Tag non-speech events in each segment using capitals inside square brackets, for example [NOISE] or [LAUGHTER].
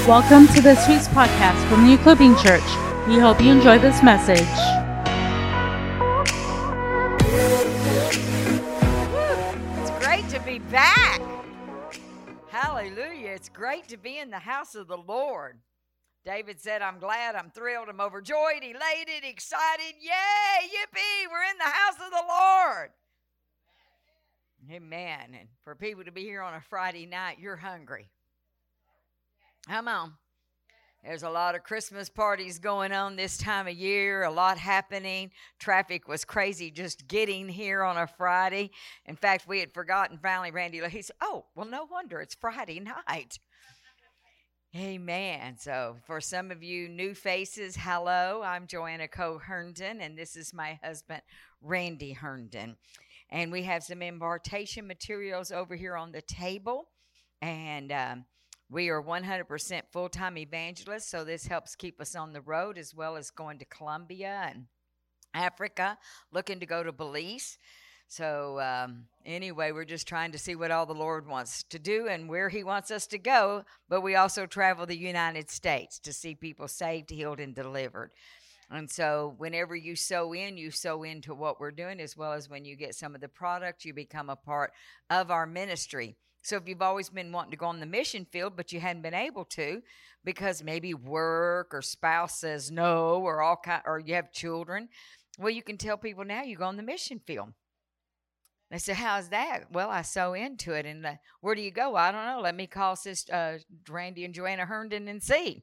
Welcome to this week's Podcast from New Clipping Church. We hope you enjoy this message. It's great to be back. Hallelujah. It's great to be in the house of the Lord. David said, I'm glad, I'm thrilled, I'm overjoyed, elated, excited. Yay, yippee, we're in the house of the Lord. Amen. And for people to be here on a Friday night, you're hungry. Come on. There's a lot of Christmas parties going on this time of year, a lot happening. Traffic was crazy just getting here on a Friday. In fact, we had forgotten finally, Randy, he said, Oh, well, no wonder it's Friday night. Amen. So, for some of you new faces, hello. I'm Joanna Coe Herndon, and this is my husband, Randy Herndon. And we have some impartation materials over here on the table. And um, we are 100% full time evangelists, so this helps keep us on the road as well as going to Colombia and Africa, looking to go to Belize. So, um, anyway, we're just trying to see what all the Lord wants to do and where He wants us to go. But we also travel the United States to see people saved, healed, and delivered. And so, whenever you sow in, you sow into what we're doing, as well as when you get some of the product, you become a part of our ministry. So, if you've always been wanting to go on the mission field, but you hadn't been able to because maybe work or spouse says no, or all kind, or you have children, well, you can tell people now you go on the mission field. They said, How's that? Well, I sow into it. And uh, where do you go? I don't know. Let me call Sister uh, Randy and Joanna Herndon and see.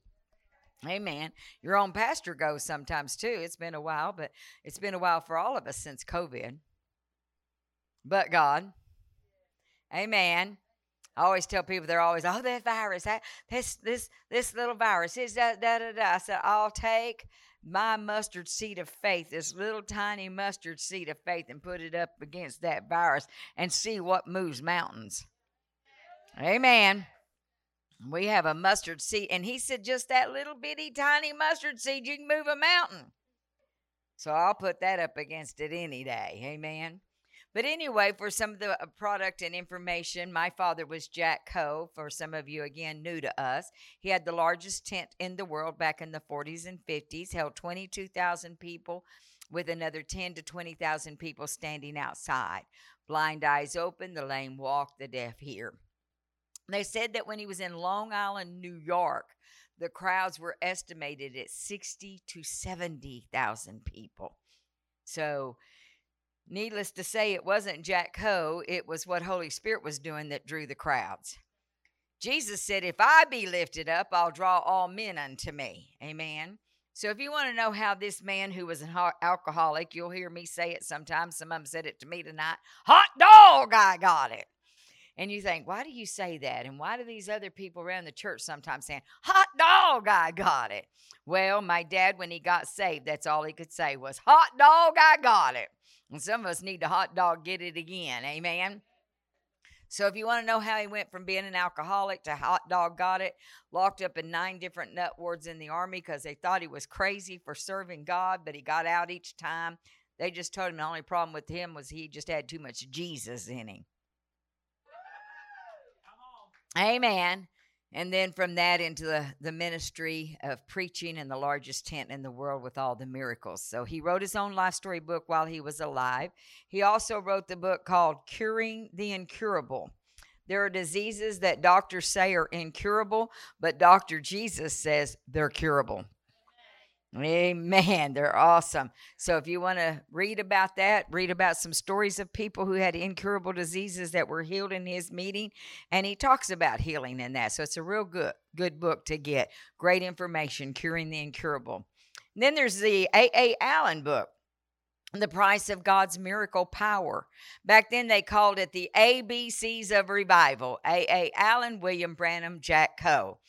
Amen. Your own pastor goes sometimes too. It's been a while, but it's been a while for all of us since COVID. But God. Amen. I always tell people they're always, oh, that virus, that, this this this little virus is da da da da. I said, I'll take my mustard seed of faith, this little tiny mustard seed of faith, and put it up against that virus and see what moves mountains. Amen. We have a mustard seed, and he said, just that little bitty tiny mustard seed, you can move a mountain. So I'll put that up against it any day. Amen. But anyway, for some of the uh, product and information, my father was Jack Coe. For some of you, again, new to us, he had the largest tent in the world back in the 40s and 50s, held 22,000 people with another 10 to 20,000 people standing outside. Blind eyes open, the lame walk, the deaf hear. They said that when he was in Long Island, New York, the crowds were estimated at 60 to 70,000 people. So Needless to say, it wasn't Jack Coe, it was what Holy Spirit was doing that drew the crowds. Jesus said, If I be lifted up, I'll draw all men unto me. Amen. So if you want to know how this man who was an alcoholic, you'll hear me say it sometimes. Some of them said it to me tonight. Hot dog, I got it. And you think, why do you say that? And why do these other people around the church sometimes saying, hot dog, I got it? Well, my dad, when he got saved, that's all he could say was, hot dog, I got it. And some of us need to hot dog get it again. Amen. So if you want to know how he went from being an alcoholic to hot dog got it, locked up in nine different nut wards in the army because they thought he was crazy for serving God, but he got out each time. They just told him the only problem with him was he just had too much Jesus in him. Amen. And then from that into the, the ministry of preaching in the largest tent in the world with all the miracles. So he wrote his own life story book while he was alive. He also wrote the book called Curing the Incurable. There are diseases that doctors say are incurable, but Dr. Jesus says they're curable. Amen. They're awesome. So if you want to read about that, read about some stories of people who had incurable diseases that were healed in his meeting, and he talks about healing in that. So it's a real good good book to get. Great information, curing the incurable. And then there's the A.A. Allen book. The price of God's miracle power. Back then, they called it the ABCs of revival. A.A. Allen, William Branham, Jack Coe.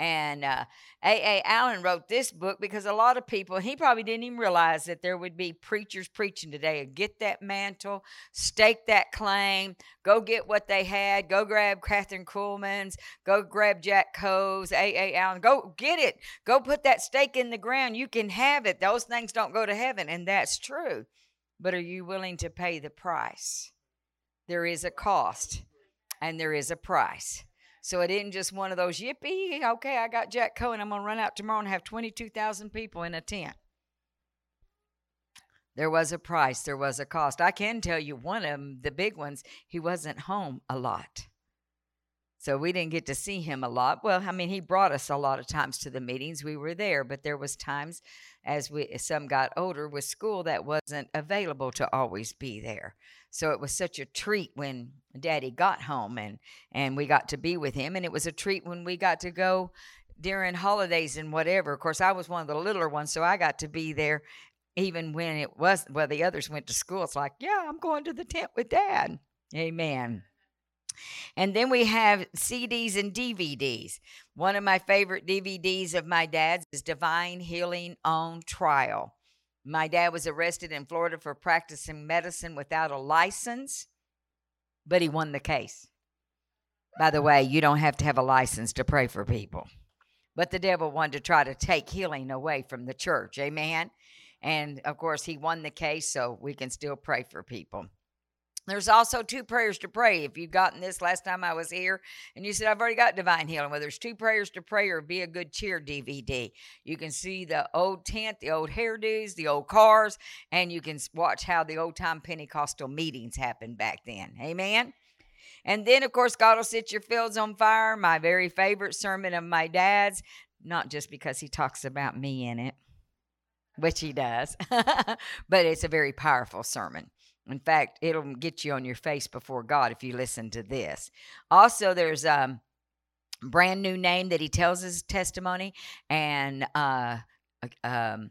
And uh, A.A. Allen wrote this book because a lot of people, he probably didn't even realize that there would be preachers preaching today. Get that mantle, stake that claim, go get what they had, go grab Kathryn Kuhlman's, go grab Jack Coe's, A.A. Allen, go get it. Go put that stake in the ground. You can have it. Those things don't go to heaven. And that's true. But are you willing to pay the price? There is a cost and there is a price. So it isn't just one of those yippee, okay, I got Jack Cohen. I'm going to run out tomorrow and have 22,000 people in a tent. There was a price, there was a cost. I can tell you one of them, the big ones, he wasn't home a lot. So we didn't get to see him a lot. Well, I mean, he brought us a lot of times to the meetings. We were there, but there was times as we some got older with school that wasn't available to always be there. So it was such a treat when Daddy got home and and we got to be with him, and it was a treat when we got to go during holidays and whatever. Of course, I was one of the littler ones, so I got to be there even when it was well the others went to school. It's like, yeah, I'm going to the tent with Dad. Amen. And then we have CDs and DVDs. One of my favorite DVDs of my dad's is Divine Healing on Trial. My dad was arrested in Florida for practicing medicine without a license, but he won the case. By the way, you don't have to have a license to pray for people. But the devil wanted to try to take healing away from the church. Amen. And of course, he won the case, so we can still pray for people. There's also two prayers to pray. If you've gotten this last time I was here and you said, I've already got divine healing, well, there's two prayers to pray or be a good cheer DVD. You can see the old tent, the old hairdos, the old cars, and you can watch how the old time Pentecostal meetings happened back then. Amen. And then, of course, God will set your fields on fire, my very favorite sermon of my dad's, not just because he talks about me in it, which he does, [LAUGHS] but it's a very powerful sermon. In fact, it'll get you on your face before God if you listen to this. Also, there's a um, brand new name that he tells his testimony, and uh, um,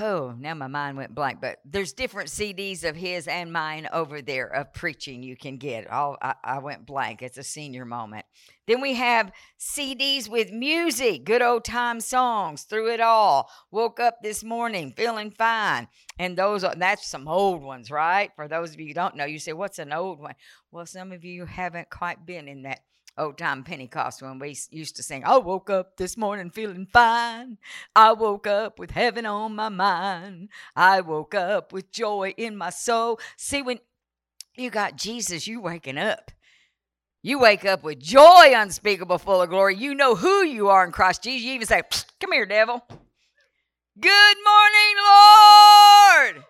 oh, now my mind went blank. But there's different CDs of his and mine over there of preaching you can get. All I, I went blank. It's a senior moment. Then we have CDs with music, good old time songs through it all. Woke up this morning feeling fine. And those are that's some old ones, right? For those of you who don't know, you say, What's an old one? Well, some of you haven't quite been in that old time Pentecost when we used to sing, I woke up this morning feeling fine. I woke up with heaven on my mind. I woke up with joy in my soul. See, when you got Jesus, you waking up. You wake up with joy unspeakable, full of glory. You know who you are in Christ Jesus. You even say, Come here, devil. Good morning, Lord.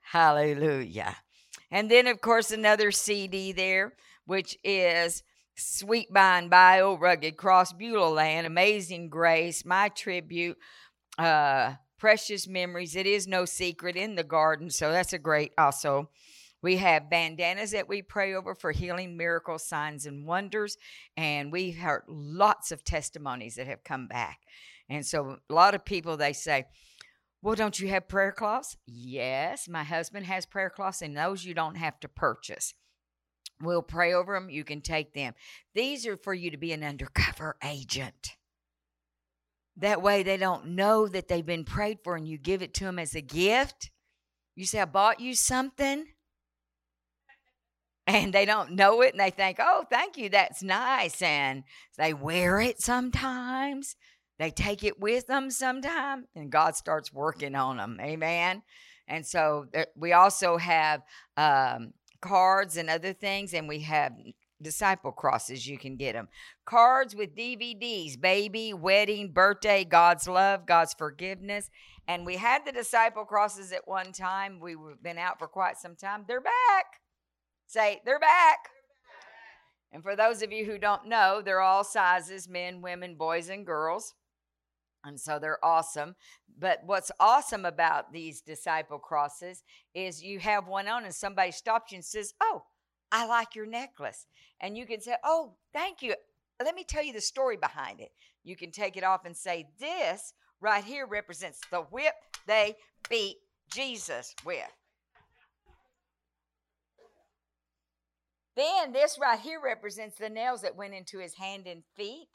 Hallelujah. And then, of course, another CD there, which is Sweet by and by, oh rugged cross, Beulah land, amazing grace, my tribute, uh, precious memories. It is no secret in the garden, so that's a great also. We have bandanas that we pray over for healing, miracles, signs, and wonders. And we've heard lots of testimonies that have come back. And so a lot of people, they say, well, don't you have prayer cloths? Yes, my husband has prayer cloths, and those you don't have to purchase. We'll pray over them. You can take them. These are for you to be an undercover agent. That way they don't know that they've been prayed for and you give it to them as a gift. You say, I bought you something. And they don't know it and they think, oh, thank you, that's nice. And they wear it sometimes. They take it with them sometimes. And God starts working on them. Amen. And so we also have um, cards and other things, and we have disciple crosses. You can get them. Cards with DVDs, baby, wedding, birthday, God's love, God's forgiveness. And we had the disciple crosses at one time. We've been out for quite some time. They're back. Say, they're back. And for those of you who don't know, they're all sizes men, women, boys, and girls. And so they're awesome. But what's awesome about these disciple crosses is you have one on and somebody stops you and says, Oh, I like your necklace. And you can say, Oh, thank you. Let me tell you the story behind it. You can take it off and say, This right here represents the whip they beat Jesus with. Then this right here represents the nails that went into his hand and feet.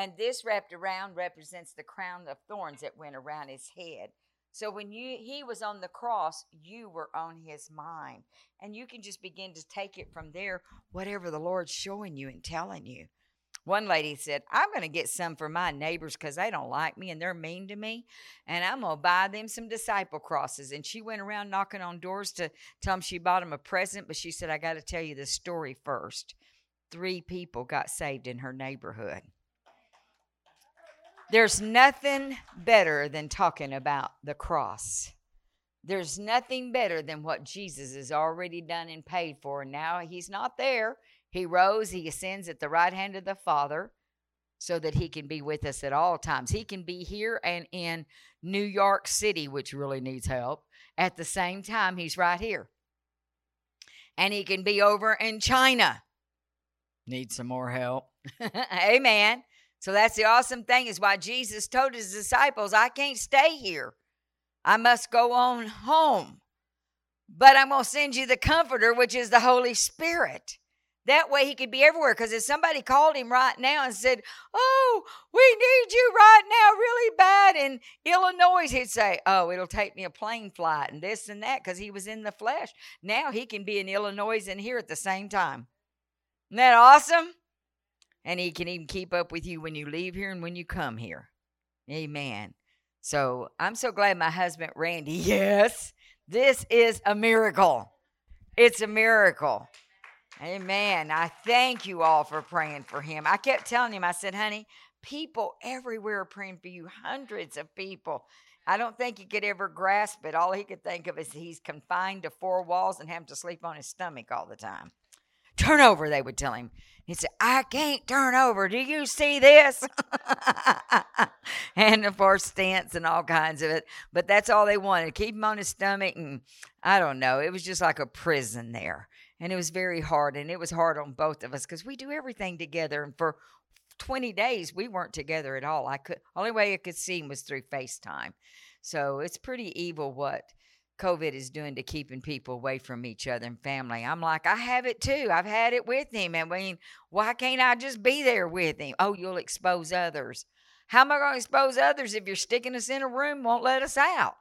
And this wrapped around represents the crown of thorns that went around his head. So when you he was on the cross, you were on his mind. And you can just begin to take it from there, whatever the Lord's showing you and telling you. One lady said, I'm going to get some for my neighbors because they don't like me and they're mean to me. And I'm going to buy them some disciple crosses. And she went around knocking on doors to tell them she bought them a present. But she said, I got to tell you the story first. three people got saved in her neighborhood. There's nothing better than talking about the cross. There's nothing better than what Jesus has already done and paid for. Now he's not there. He rose, he ascends at the right hand of the Father so that he can be with us at all times. He can be here and in New York City, which really needs help. At the same time, he's right here. And he can be over in China. Need some more help. [LAUGHS] Amen. So that's the awesome thing is why Jesus told his disciples, I can't stay here. I must go on home. But I'm going to send you the comforter, which is the Holy Spirit. That way he could be everywhere. Because if somebody called him right now and said, Oh, we need you right now really bad in Illinois, he'd say, Oh, it'll take me a plane flight and this and that because he was in the flesh. Now he can be in Illinois and here at the same time. Isn't that awesome? And he can even keep up with you when you leave here and when you come here. Amen. So I'm so glad my husband, Randy, [LAUGHS] yes, this is a miracle. It's a miracle. Amen. I thank you all for praying for him. I kept telling him, I said, honey, people everywhere are praying for you, hundreds of people. I don't think he could ever grasp it. All he could think of is he's confined to four walls and having to sleep on his stomach all the time. Turn over, they would tell him. He said, I can't turn over. Do you see this? [LAUGHS] and of course, stents and all kinds of it. But that's all they wanted. Keep him on his stomach. And I don't know. It was just like a prison there. And it was very hard. And it was hard on both of us because we do everything together. And for 20 days, we weren't together at all. I could, only way I could see him was through FaceTime. So it's pretty evil what COVID is doing to keeping people away from each other and family. I'm like, I have it too. I've had it with him. I mean, why can't I just be there with him? Oh, you'll expose others. How am I going to expose others if you're sticking us in a room, won't let us out?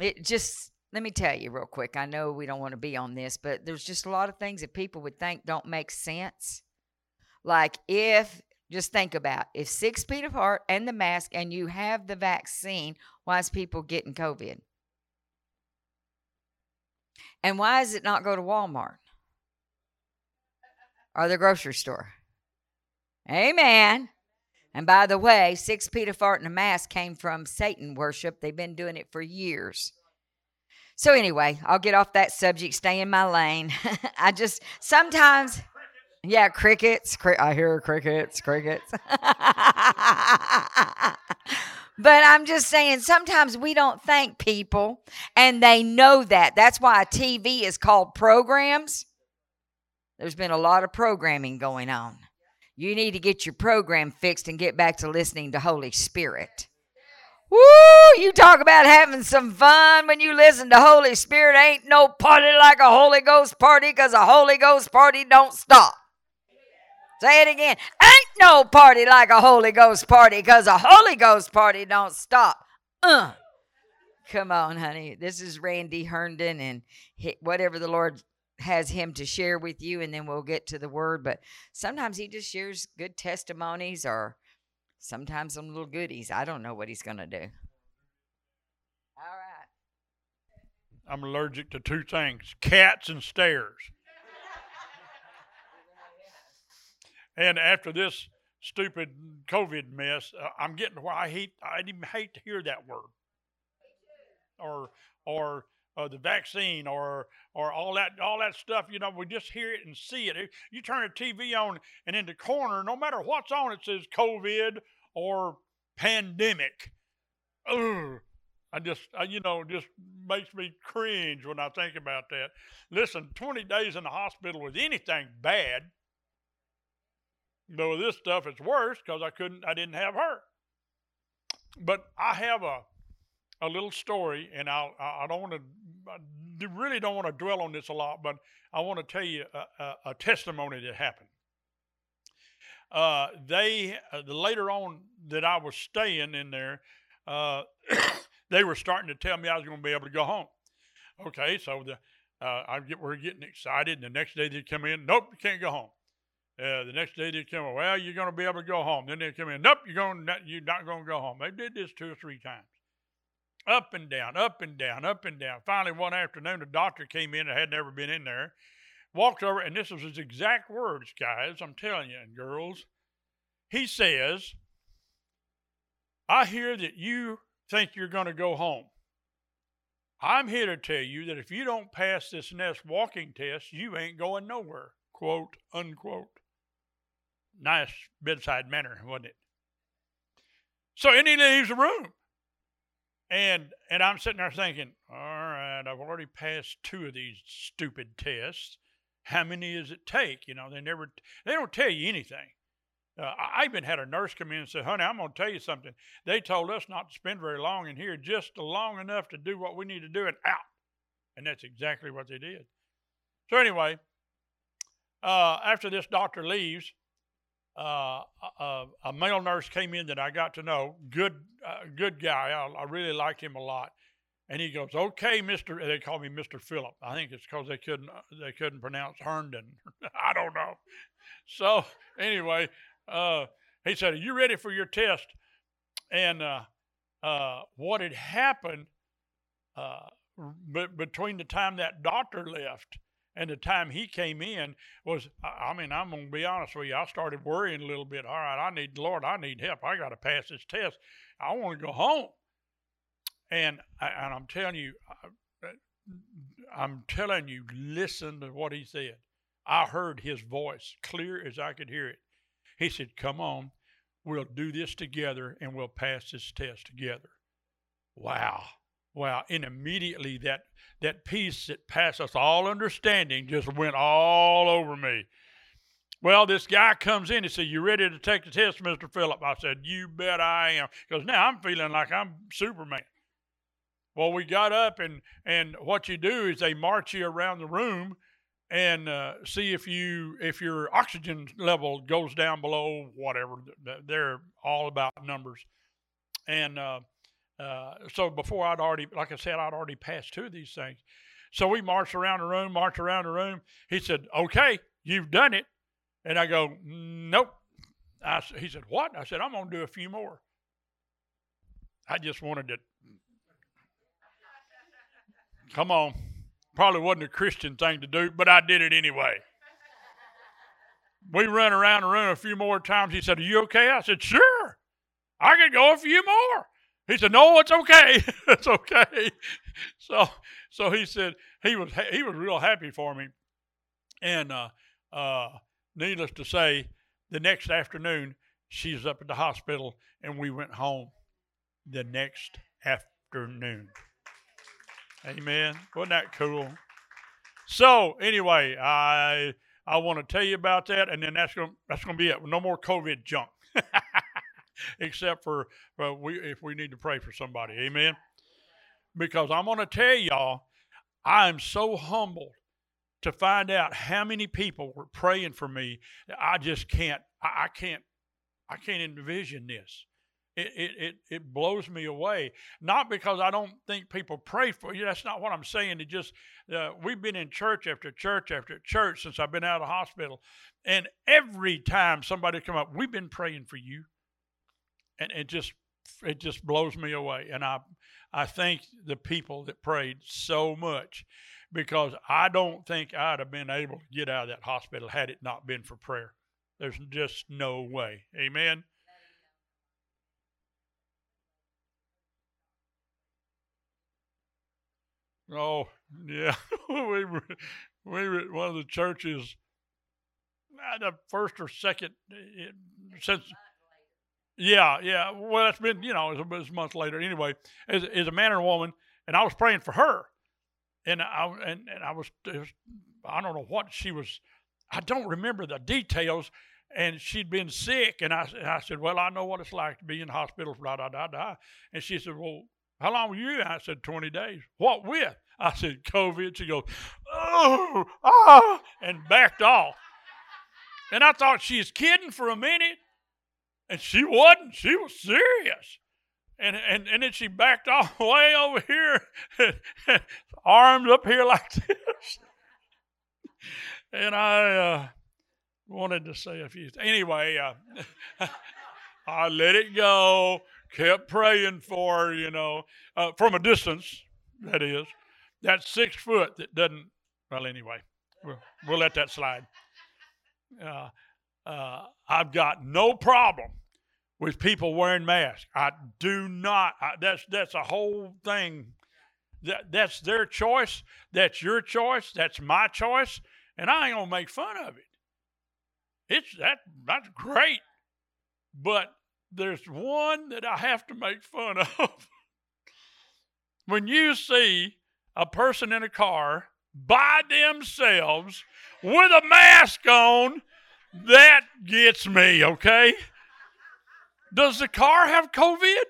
It just, let me tell you real quick. I know we don't want to be on this, but there's just a lot of things that people would think don't make sense. Like if, just think about if six feet apart and the mask and you have the vaccine, why is people getting COVID? And why does it not go to Walmart or the grocery store? Amen. And by the way, six feet apart in a mask came from Satan worship. They've been doing it for years. So, anyway, I'll get off that subject, stay in my lane. [LAUGHS] I just sometimes, yeah, crickets. I hear crickets, crickets. [LAUGHS] But I'm just saying, sometimes we don't thank people, and they know that. That's why TV is called programs. There's been a lot of programming going on. You need to get your program fixed and get back to listening to Holy Spirit. Woo! You talk about having some fun when you listen to Holy Spirit. Ain't no party like a Holy Ghost party because a Holy Ghost party don't stop. Say it again. Ain't no party like a Holy Ghost party because a Holy Ghost party don't stop. Uh. Come on, honey. This is Randy Herndon, and whatever the Lord has him to share with you, and then we'll get to the word. But sometimes he just shares good testimonies or sometimes some little goodies. I don't know what he's going to do. All right. I'm allergic to two things cats and stairs. And after this stupid COVID mess, uh, I'm getting where I hate. I even hate to hear that word, or or uh, the vaccine, or or all that all that stuff. You know, we just hear it and see it. You turn the TV on, and in the corner, no matter what's on, it says COVID or pandemic. Ugh. I just, I, you know, just makes me cringe when I think about that. Listen, 20 days in the hospital with anything bad Though this stuff is worse because I couldn't, I didn't have her. But I have a a little story, and I'll, I don't want to, really don't want to dwell on this a lot, but I want to tell you a, a, a testimony that happened. Uh, they uh, the later on that I was staying in there, uh, [COUGHS] they were starting to tell me I was going to be able to go home. Okay, so the uh, I get we're getting excited, and the next day they come in, nope, you can't go home. Uh, the next day they come in, well, you're going to be able to go home. Then they come in, nope, you're going, you're not going to go home. They did this two or three times, up and down, up and down, up and down. Finally, one afternoon, the doctor came in that had never been in there. walked over, and this was his exact words, guys. I'm telling you, and girls. He says, I hear that you think you're going to go home. I'm here to tell you that if you don't pass this NEST walking test, you ain't going nowhere. Quote, unquote. Nice bedside manner, wasn't it? So, and he leaves the room. And and I'm sitting there thinking, all right, I've already passed two of these stupid tests. How many does it take? You know, they never they don't tell you anything. Uh, I even had a nurse come in and say, honey, I'm going to tell you something. They told us not to spend very long in here, just long enough to do what we need to do and out. And that's exactly what they did. So, anyway, uh, after this doctor leaves, uh, a, a, male nurse came in that I got to know. Good, uh, good guy. I, I, really liked him a lot. And he goes, "Okay, Mister." They call me Mister Phillip. I think it's because they couldn't uh, they couldn't pronounce Herndon. [LAUGHS] I don't know. So anyway, uh, he said, Are you ready for your test? And uh, uh, what had happened b- between the time that doctor left and the time he came in was, I mean, I'm going to be honest with you, I started worrying a little bit. All right, I need, Lord, I need help. I got to pass this test. I want to go home. And, and I'm telling you, uh, I'm telling you, listen to what he said. I heard his voice clear as I could hear it. He said, Come on, we'll do this together and we'll pass this test together. Wow. Wow. And immediately that that peace that passes all understanding just went all over me. Well, this guy comes in and said, You ready to take the test, Mr. Phillip? I said, You bet I am. Because now I'm feeling like I'm Superman. Well, we got up and and what you do is they march you around the room and uh, see if you if your oxygen level goes down below whatever. They're all about numbers, and uh, uh, so before I'd already, like I said, I'd already passed two of these things. So we marched around the room, marched around the room. He said, "Okay, you've done it," and I go, "Nope." I, he said, "What?" I said, "I'm going to do a few more." I just wanted to. Come on. Probably wasn't a Christian thing to do, but I did it anyway. we ran around the room a few more times. He said, Are you okay? I said, Sure. I can go a few more. He said, "No, it's okay. [LAUGHS] it's okay." So, so he said he was he was real happy for me, and uh, uh, needless to say, the next afternoon she's up at the hospital, and we went home the next afternoon. Amen. Wasn't that cool? So anyway, I I want to tell you about that, and then that's gonna that's to be it. No more COVID junk, [LAUGHS] except for well, we if we need to pray for somebody. Amen. Because I'm going to tell y'all, I'm so humbled to find out how many people were praying for me. I just can't. I, I can't. I can't envision this it, it, it blows me away. Not because I don't think people pray for you. That's not what I'm saying. It just, uh, we've been in church after church after church since I've been out of hospital. And every time somebody come up, we've been praying for you. And it just, it just blows me away. And I, I thank the people that prayed so much because I don't think I'd have been able to get out of that hospital had it not been for prayer. There's just no way. Amen. Oh, yeah. [LAUGHS] we were, we were at one of the churches, the first or second, it, eh, since. Yeah, yeah. Well, it's been, you know, it's a, it's a month later. Anyway, is is a man and a woman, and I was praying for her, and I and, and I was, was, I don't know what she was, I don't remember the details, and she'd been sick, and I and I said, well, I know what it's like to be in the hospital, da da da da, and she said, well, how long were you? I said, 20 days. What with? I said, COVID. She goes, oh, ah, and backed off. And I thought she was kidding for a minute. And she wasn't. She was serious. And, and, and then she backed [LAUGHS] all the way over here, arms up here like [LAUGHS] this. and I uh, wanted to say a few things. Anyway, uh, [LAUGHS] I let it go kept praying for you know, uh, from a distance, that is. That six foot that doesn't, well, anyway, we'll, we'll let that slide. Uh, uh, I've got no problem with people wearing masks. I do not. I, that's that's a whole thing. That that's their choice. That's your choice. That's my choice, and I ain't gonna make fun of it. It's that that's great, but there's one that I have to make fun [LAUGHS] of. when you see a person in a car by themselves with a mask on, that gets me, okay? Does the car have COVID?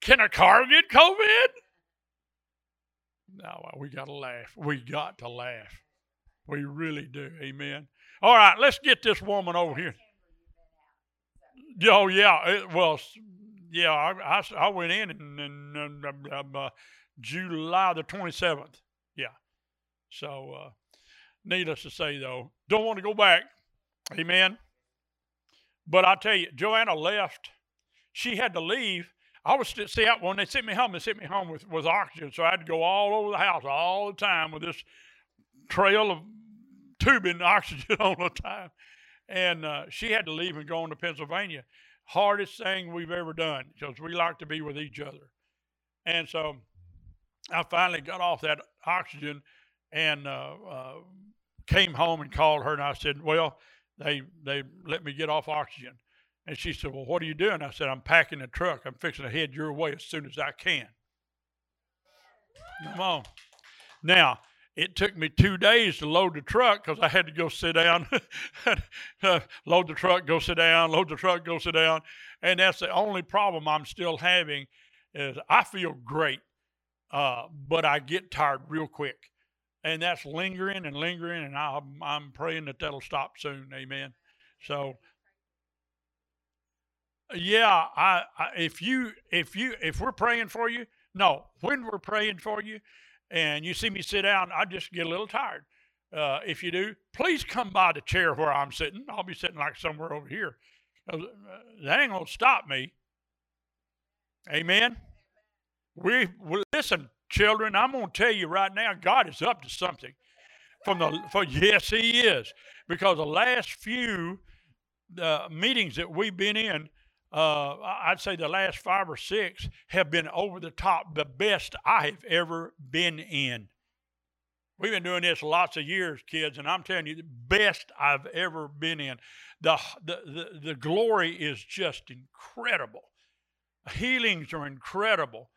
Can a car get COVID? No, we got to laugh. We got to laugh. We really do. Amen. All right, let's get this woman over here. Oh yeah, it, well, yeah, I, I, I, went in in, uh, July the twenty seventh. Yeah, so uh, needless to say though, don't want to go back. Amen. But I tell you, Joanna left. She had to leave. I was still see when they sent me home. They sent me home with, with oxygen, so I had to go all over the house all the time with this trail of tubing [LAUGHS] oxygen all the time. And uh, she had to leave and go on to Pennsylvania. Hardest thing we've ever done because we like to be with each other. And so I finally got off that oxygen and uh, uh, came home and called her and I said, "Well, they they let me get off oxygen." And she said, "Well, what are you doing?" I said, "I'm packing the truck. I'm fixing to head your way as soon as I can." Come on. Now, it took me two days to load the truck because I had to go sit down, [LAUGHS] load the truck, go sit down, load the truck, go sit down. And that's the only problem I'm still having is I feel great, uh, but I get tired real quick and that's lingering and lingering, and I'm, I'm praying that that'll stop soon. Amen. So, yeah, I, I if you if you if we're praying for you, no, when we're praying for you, and you see me sit down, I just get a little tired. Uh, if you do, please come by the chair where I'm sitting. I'll be sitting like somewhere over here. Uh, that ain't gonna stop me. Amen. We, we listen children, I'm going to tell you right now, God is up to something. From the for yes, He is, because the last few uh, meetings that we've been in, uh, I'd say the last five or six have been over the top, the best I have ever been in. We've been doing this lots of years, kids, and I'm telling you, the best I've ever been in. The, the, the, the glory is just incredible. Healings are incredible.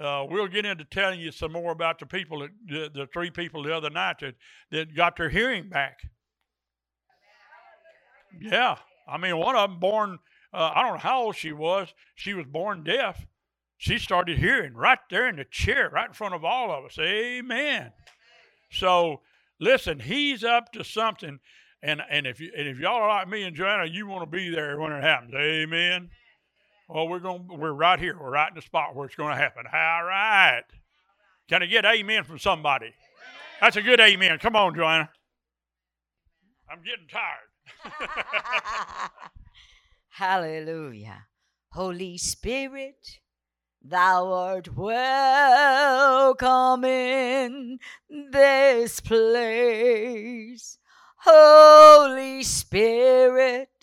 Uh, we'll get into telling you some more about the people, that, the, the three people the other night that, that got their hearing back. Yeah. I mean, one of them born, uh, I don't know how old she was. She was born deaf. She started hearing right there in the chair, right in front of all of us. Amen. So, listen, he's up to something. And, and if you and if y'all are like me and Joanna, you want to be there when it happens. Amen. Well, we're going. We're right here. We're right in the spot where it's going to happen. All right. Can I get amen from somebody? That's a good amen. Come on, Joanna. I'm getting tired. [LAUGHS] Hallelujah. Holy Spirit, thou art welcome in this place. Holy Spirit,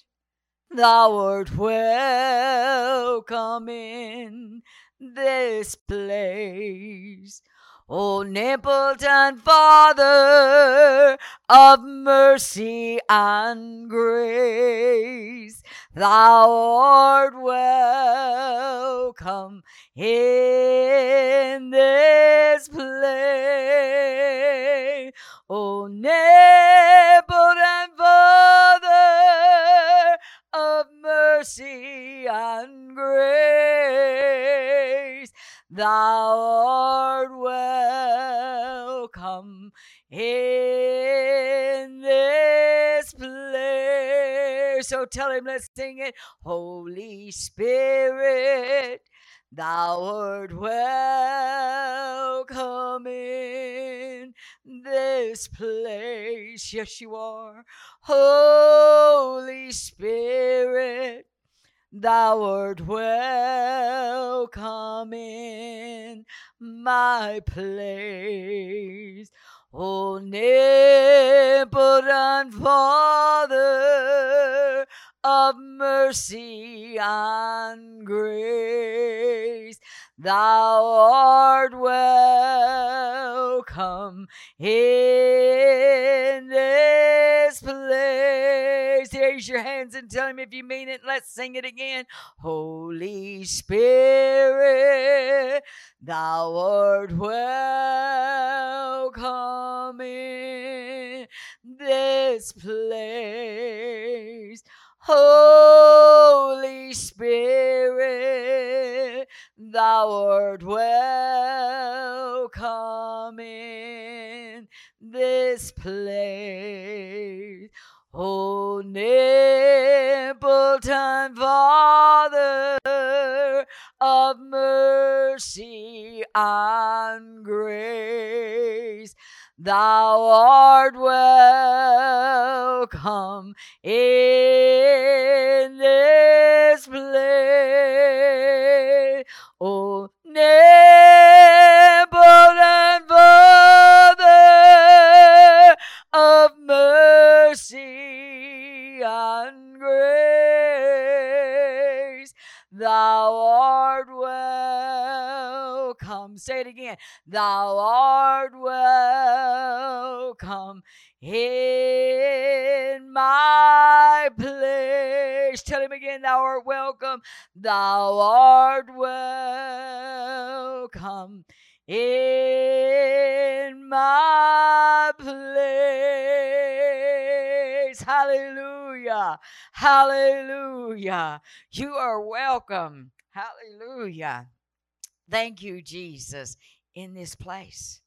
Thou art welcome in this place. O Omnipotent Father of mercy and grace, Thou art welcome in this place. O Omnipotent Father of mercy and grace. Thou art welcome in this place. So tell him, let's sing it. Holy Spirit, thou art welcome in this place. Yes, you are. Holy Spirit, thou art welcome in my place. omnipotent Father of mercy and grace, thou art welcome in this place. Raise your hands and tell him if you mean it. Let's sing it again. Holy Spirit, thou art welcome in this place. Holy Spirit, thou art welcome in this place. Omnipotent Father of mercy and grace, thou art welcome in Thou art welcome in my place. Tell him again, thou art welcome. Thou art welcome in my place. Hallelujah. Hallelujah. You are welcome. Hallelujah. Thank you, Jesus, in this place.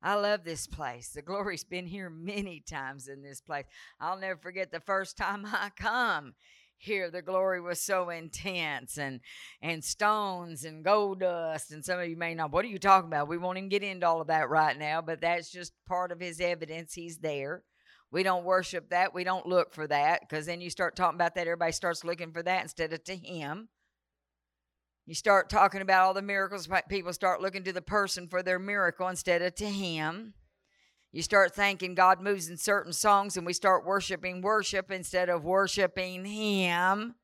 I love this place. The glory's been here many times in this place. I'll never forget the first time I come here the glory was so intense and and stones and gold dust and some of you may not what are you talking about we won't even get into all of that right now but that's just part of his evidence he's there we don't worship that we don't look for that because then you start talking about that everybody starts looking for that instead of to him you start talking about all the miracles people start looking to the person for their miracle instead of to him you start thinking God moves in certain songs and we start worshiping worship instead of worshiping Him.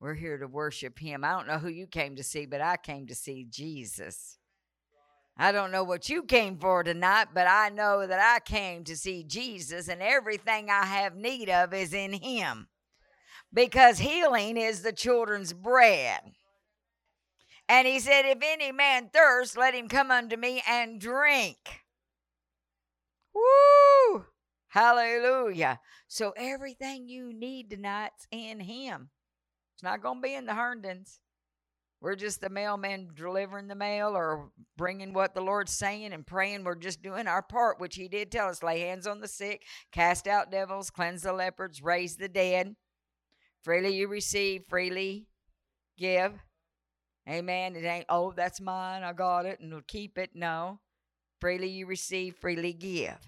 We're here to worship Him. I don't know who you came to see, but I came to see Jesus. I don't know what you came for tonight, but I know that I came to see Jesus, and everything I have need of is in Him. Because healing is the children's bread. And He said, If any man thirst, let him come unto me and drink. Woo! Hallelujah. So everything you need tonight's in Him. It's not going to be in the Herndons. We're just the mailman delivering the mail or bringing what the Lord's saying and praying. We're just doing our part, which He did tell us lay hands on the sick, cast out devils, cleanse the lepers, raise the dead. Freely you receive, freely give. Amen. It ain't, oh, that's mine. I got it and we'll keep it. No. Freely you receive, freely give.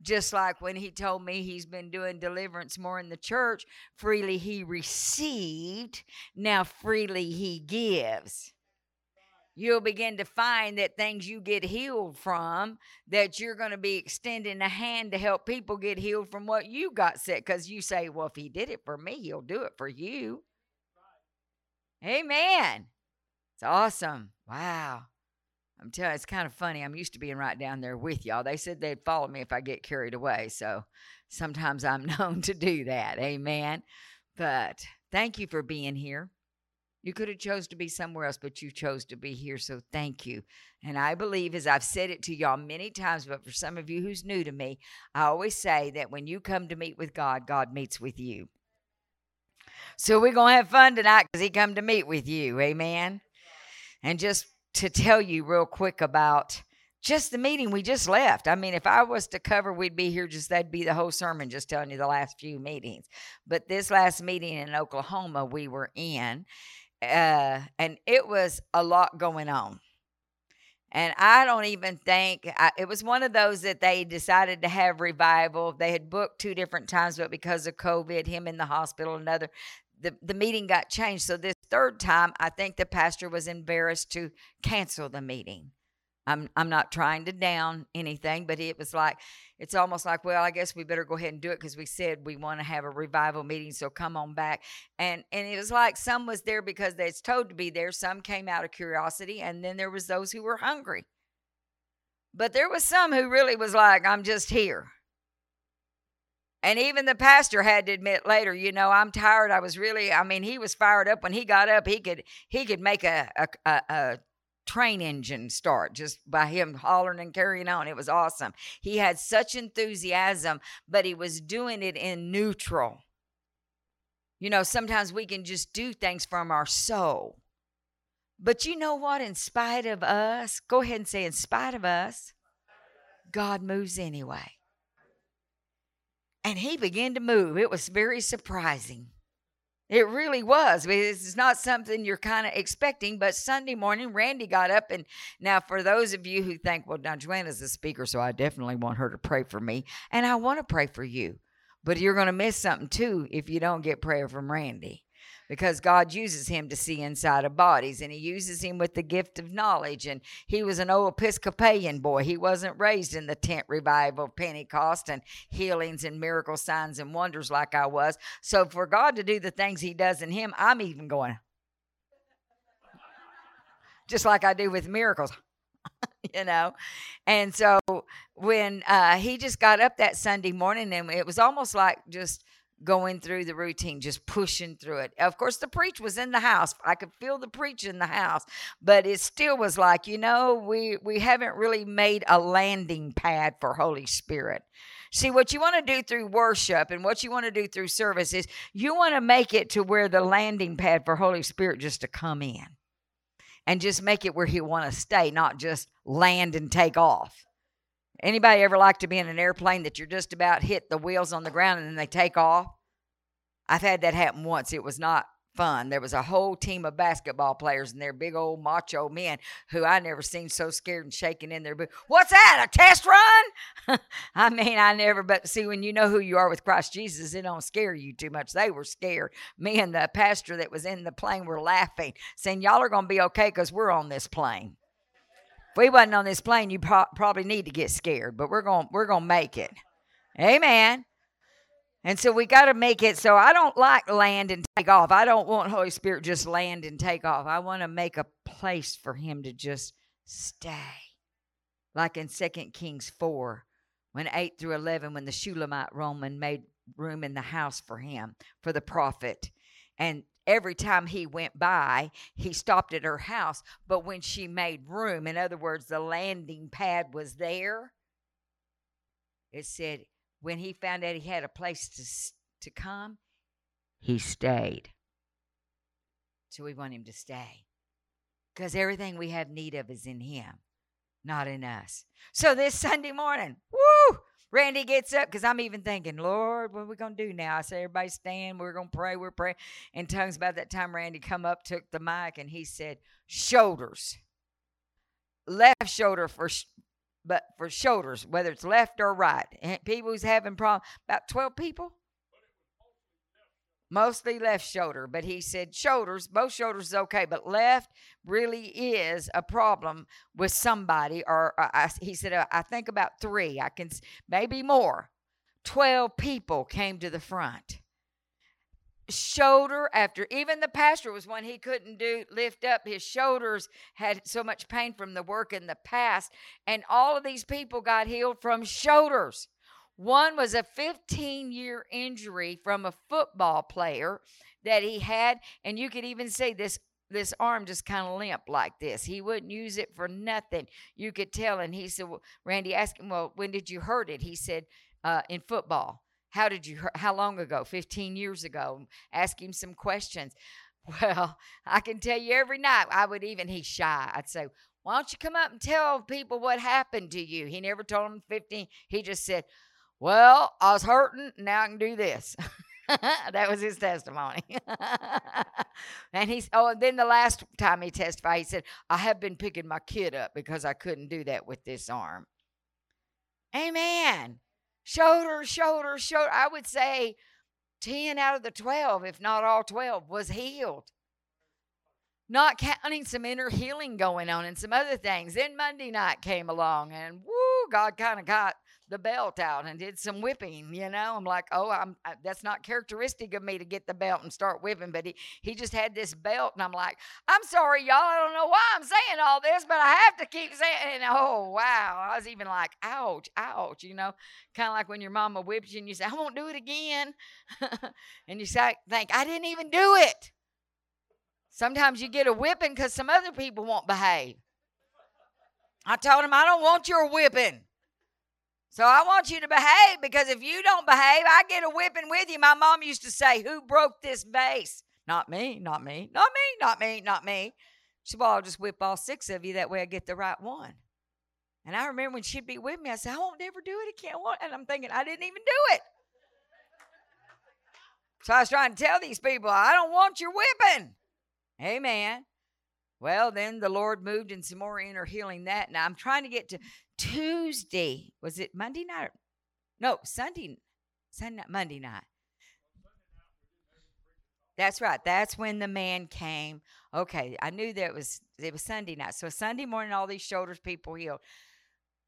Just like when he told me he's been doing deliverance more in the church, freely he received, now freely he gives. You'll begin to find that things you get healed from, that you're going to be extending a hand to help people get healed from what you got sick. Because you say, well, if he did it for me, he'll do it for you. Amen. It's awesome. Wow. I'm telling you, it's kind of funny. I'm used to being right down there with y'all. They said they'd follow me if I get carried away. So sometimes I'm [LAUGHS] known to do that. Amen. But thank you for being here. You could have chose to be somewhere else, but you chose to be here. So thank you. And I believe, as I've said it to y'all many times, but for some of you who's new to me, I always say that when you come to meet with God, God meets with you. So we're going to have fun tonight because he come to meet with you. Amen. And just to tell you real quick about just the meeting we just left. I mean, if I was to cover, we'd be here just that'd be the whole sermon, just telling you the last few meetings. But this last meeting in Oklahoma, we were in, uh, and it was a lot going on. And I don't even think I, it was one of those that they decided to have revival. They had booked two different times, but because of COVID, him in the hospital, another, the, the meeting got changed. So this third time, I think the pastor was embarrassed to cancel the meeting. I'm I'm not trying to down anything, but it was like it's almost like, well, I guess we better go ahead and do it because we said we want to have a revival meeting, so come on back. And and it was like some was there because they's told to be there, some came out of curiosity, and then there was those who were hungry. But there was some who really was like, I'm just here. And even the pastor had to admit later, you know, I'm tired. I was really, I mean, he was fired up when he got up. He could he could make a a, a, a train engine start just by him hollering and carrying on. It was awesome. He had such enthusiasm, but he was doing it in neutral. You know, sometimes we can just do things from our soul. But you know what? In spite of us, go ahead and say, in spite of us, God moves anyway. And he began to move. It was very surprising. It really was. It's not something you're kind of expecting. But Sunday morning, Randy got up. And now, for those of you who think, well, now Joanna's the speaker, so I definitely want her to pray for me. And I want to pray for you. But you're going to miss something too if you don't get prayer from Randy because God uses him to see inside of bodies and he uses him with the gift of knowledge. And he was an old Episcopalian boy. He wasn't raised in the tent revival, of Pentecost, and healings and miracle signs and wonders like I was. So for God to do the things he does in him, I'm even going, just like I do with miracles. [LAUGHS] you know and so when uh, he just got up that sunday morning and it was almost like just going through the routine, just pushing through it. Of course, the preach was in the house. I could feel the preach in the house, but it still was like, you know, we we haven't really made a landing pad for Holy Spirit. See, what you want to do through worship and what you want to do through service is you want to make it to where the landing pad for Holy Spirit just to come in and just make it where He want to stay, not just land and take off. Anybody ever like to be in an airplane that you're just about hit the wheels on the ground and then they take off? I've had that happen once. It was not fun. There was a whole team of basketball players and they're big old macho men who I never seen so scared and shaking in their boots. What's that? A test run? [LAUGHS] I mean, I never, but see, when you know who you are with Christ Jesus, it don't scare you too much. They were scared. Me and the pastor that was in the plane were laughing, saying, Y'all are going to be okay because we're on this plane. If we wasn't on this plane, you pro- probably need to get scared, but we're going we're going to make it. Amen. And so we got to make it so I don't like land and take off. I don't want Holy Spirit just land and take off. I want to make a place for him to just stay. Like in 2 Kings 4, when 8 through 11, when the Shulamite Roman made room in the house for him, for the prophet. And every time he went by, he stopped at her house. But when she made room, in other words, the landing pad was there, it said, when he found out he had a place to, to come, he stayed. So we want him to stay. Because everything we have need of is in him, not in us. So this Sunday morning, woo! Randy gets up because I'm even thinking, Lord, what are we to do now? I say, everybody stand. We're to pray. We're praying in tongues. About that time, Randy come up, took the mic, and he said, shoulders. Left shoulder for, but for shoulders, whether it's left or right. And people who's having problems, about 12 people? Mostly left shoulder, but he said shoulders, both shoulders is okay, but left really is a problem with somebody. Or uh, I, he said, uh, I think about three, I can maybe more. 12 people came to the front. Shoulder after even the pastor was one he couldn't do lift up his shoulders had so much pain from the work in the past and all of these people got healed from shoulders one was a 15 year injury from a football player that he had, and you could even see this this arm just kind of limp like this. He wouldn't use it for nothing. You could tell. And he said, well, Randy asked him, Well, when did you hurt it? He said, uh, In football. How did you? How long ago? 15 years ago. Ask him some questions. [LAUGHS] Well, I can tell you every night, I would even, he's shy. I'd say, Why don't you come up and tell people what happened to you? He never told them 15. He just said, well, I was hurting, now I can do this. [LAUGHS] that was his testimony. [LAUGHS] and he's oh, and then the last time he testified, he said, I have been picking my kid up because I couldn't do that with this arm. Amen. Shoulder, shoulder, shoulder. I would say 10 out of the 12, if not all 12, was healed. not counting some inner healing going on and some other things. Then Monday night came along and woo, God kind of got the belt out and did some whipping, you know. I'm like, "Oh, I'm I, that's not characteristic of me to get the belt and start whipping, but he he just had this belt and I'm like, "I'm sorry, y'all. I don't know why I'm saying all this, but I have to keep saying. And oh, wow. I was even like, "Ouch, ouch," you know. Kind of like when your mama whips you and you say, "I won't do it again." [LAUGHS] and you say, "Think I didn't even do it." Sometimes you get a whipping because some other people won't behave. I told him, I don't want your whipping. So I want you to behave because if you don't behave, I get a whipping with you. My mom used to say, Who broke this vase? Not me, not me, not me, not me, not me. She said, Well, I'll just whip all six of you. That way I get the right one. And I remember when she'd be with me, I said, I won't never do it again. And I'm thinking, I didn't even do it. So I was trying to tell these people, I don't want your whipping. Amen. Well, then the Lord moved in some more inner healing that. Now I'm trying to get to Tuesday. Was it Monday night? No, Sunday. Sunday night, Monday night. That's right. That's when the man came. Okay, I knew that was it was Sunday night. So Sunday morning, all these shoulders people healed.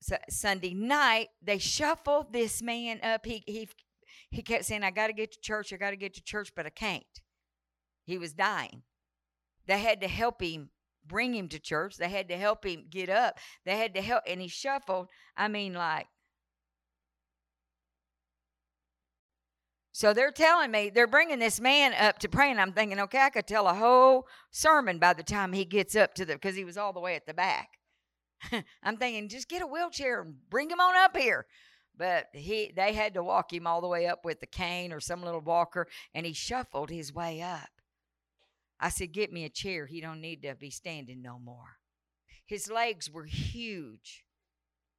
So Sunday night, they shuffled this man up. He he he kept saying, "I got to get to church. I got to get to church, but I can't." He was dying. They had to help him bring him to church. They had to help him get up. They had to help, and he shuffled. I mean, like, So they're telling me they're bringing this man up to pray, and I'm thinking, okay, I could tell a whole sermon by the time he gets up to the because he was all the way at the back. [LAUGHS] I'm thinking, just get a wheelchair and bring him on up here. But he they had to walk him all the way up with the cane or some little walker, and he shuffled his way up. I said, Get me a chair. He don't need to be standing no more. His legs were huge.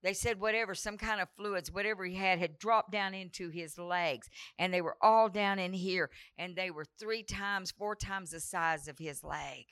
They said whatever, some kind of fluids, whatever he had, had dropped down into his legs. And they were all down in here. And they were three times, four times the size of his leg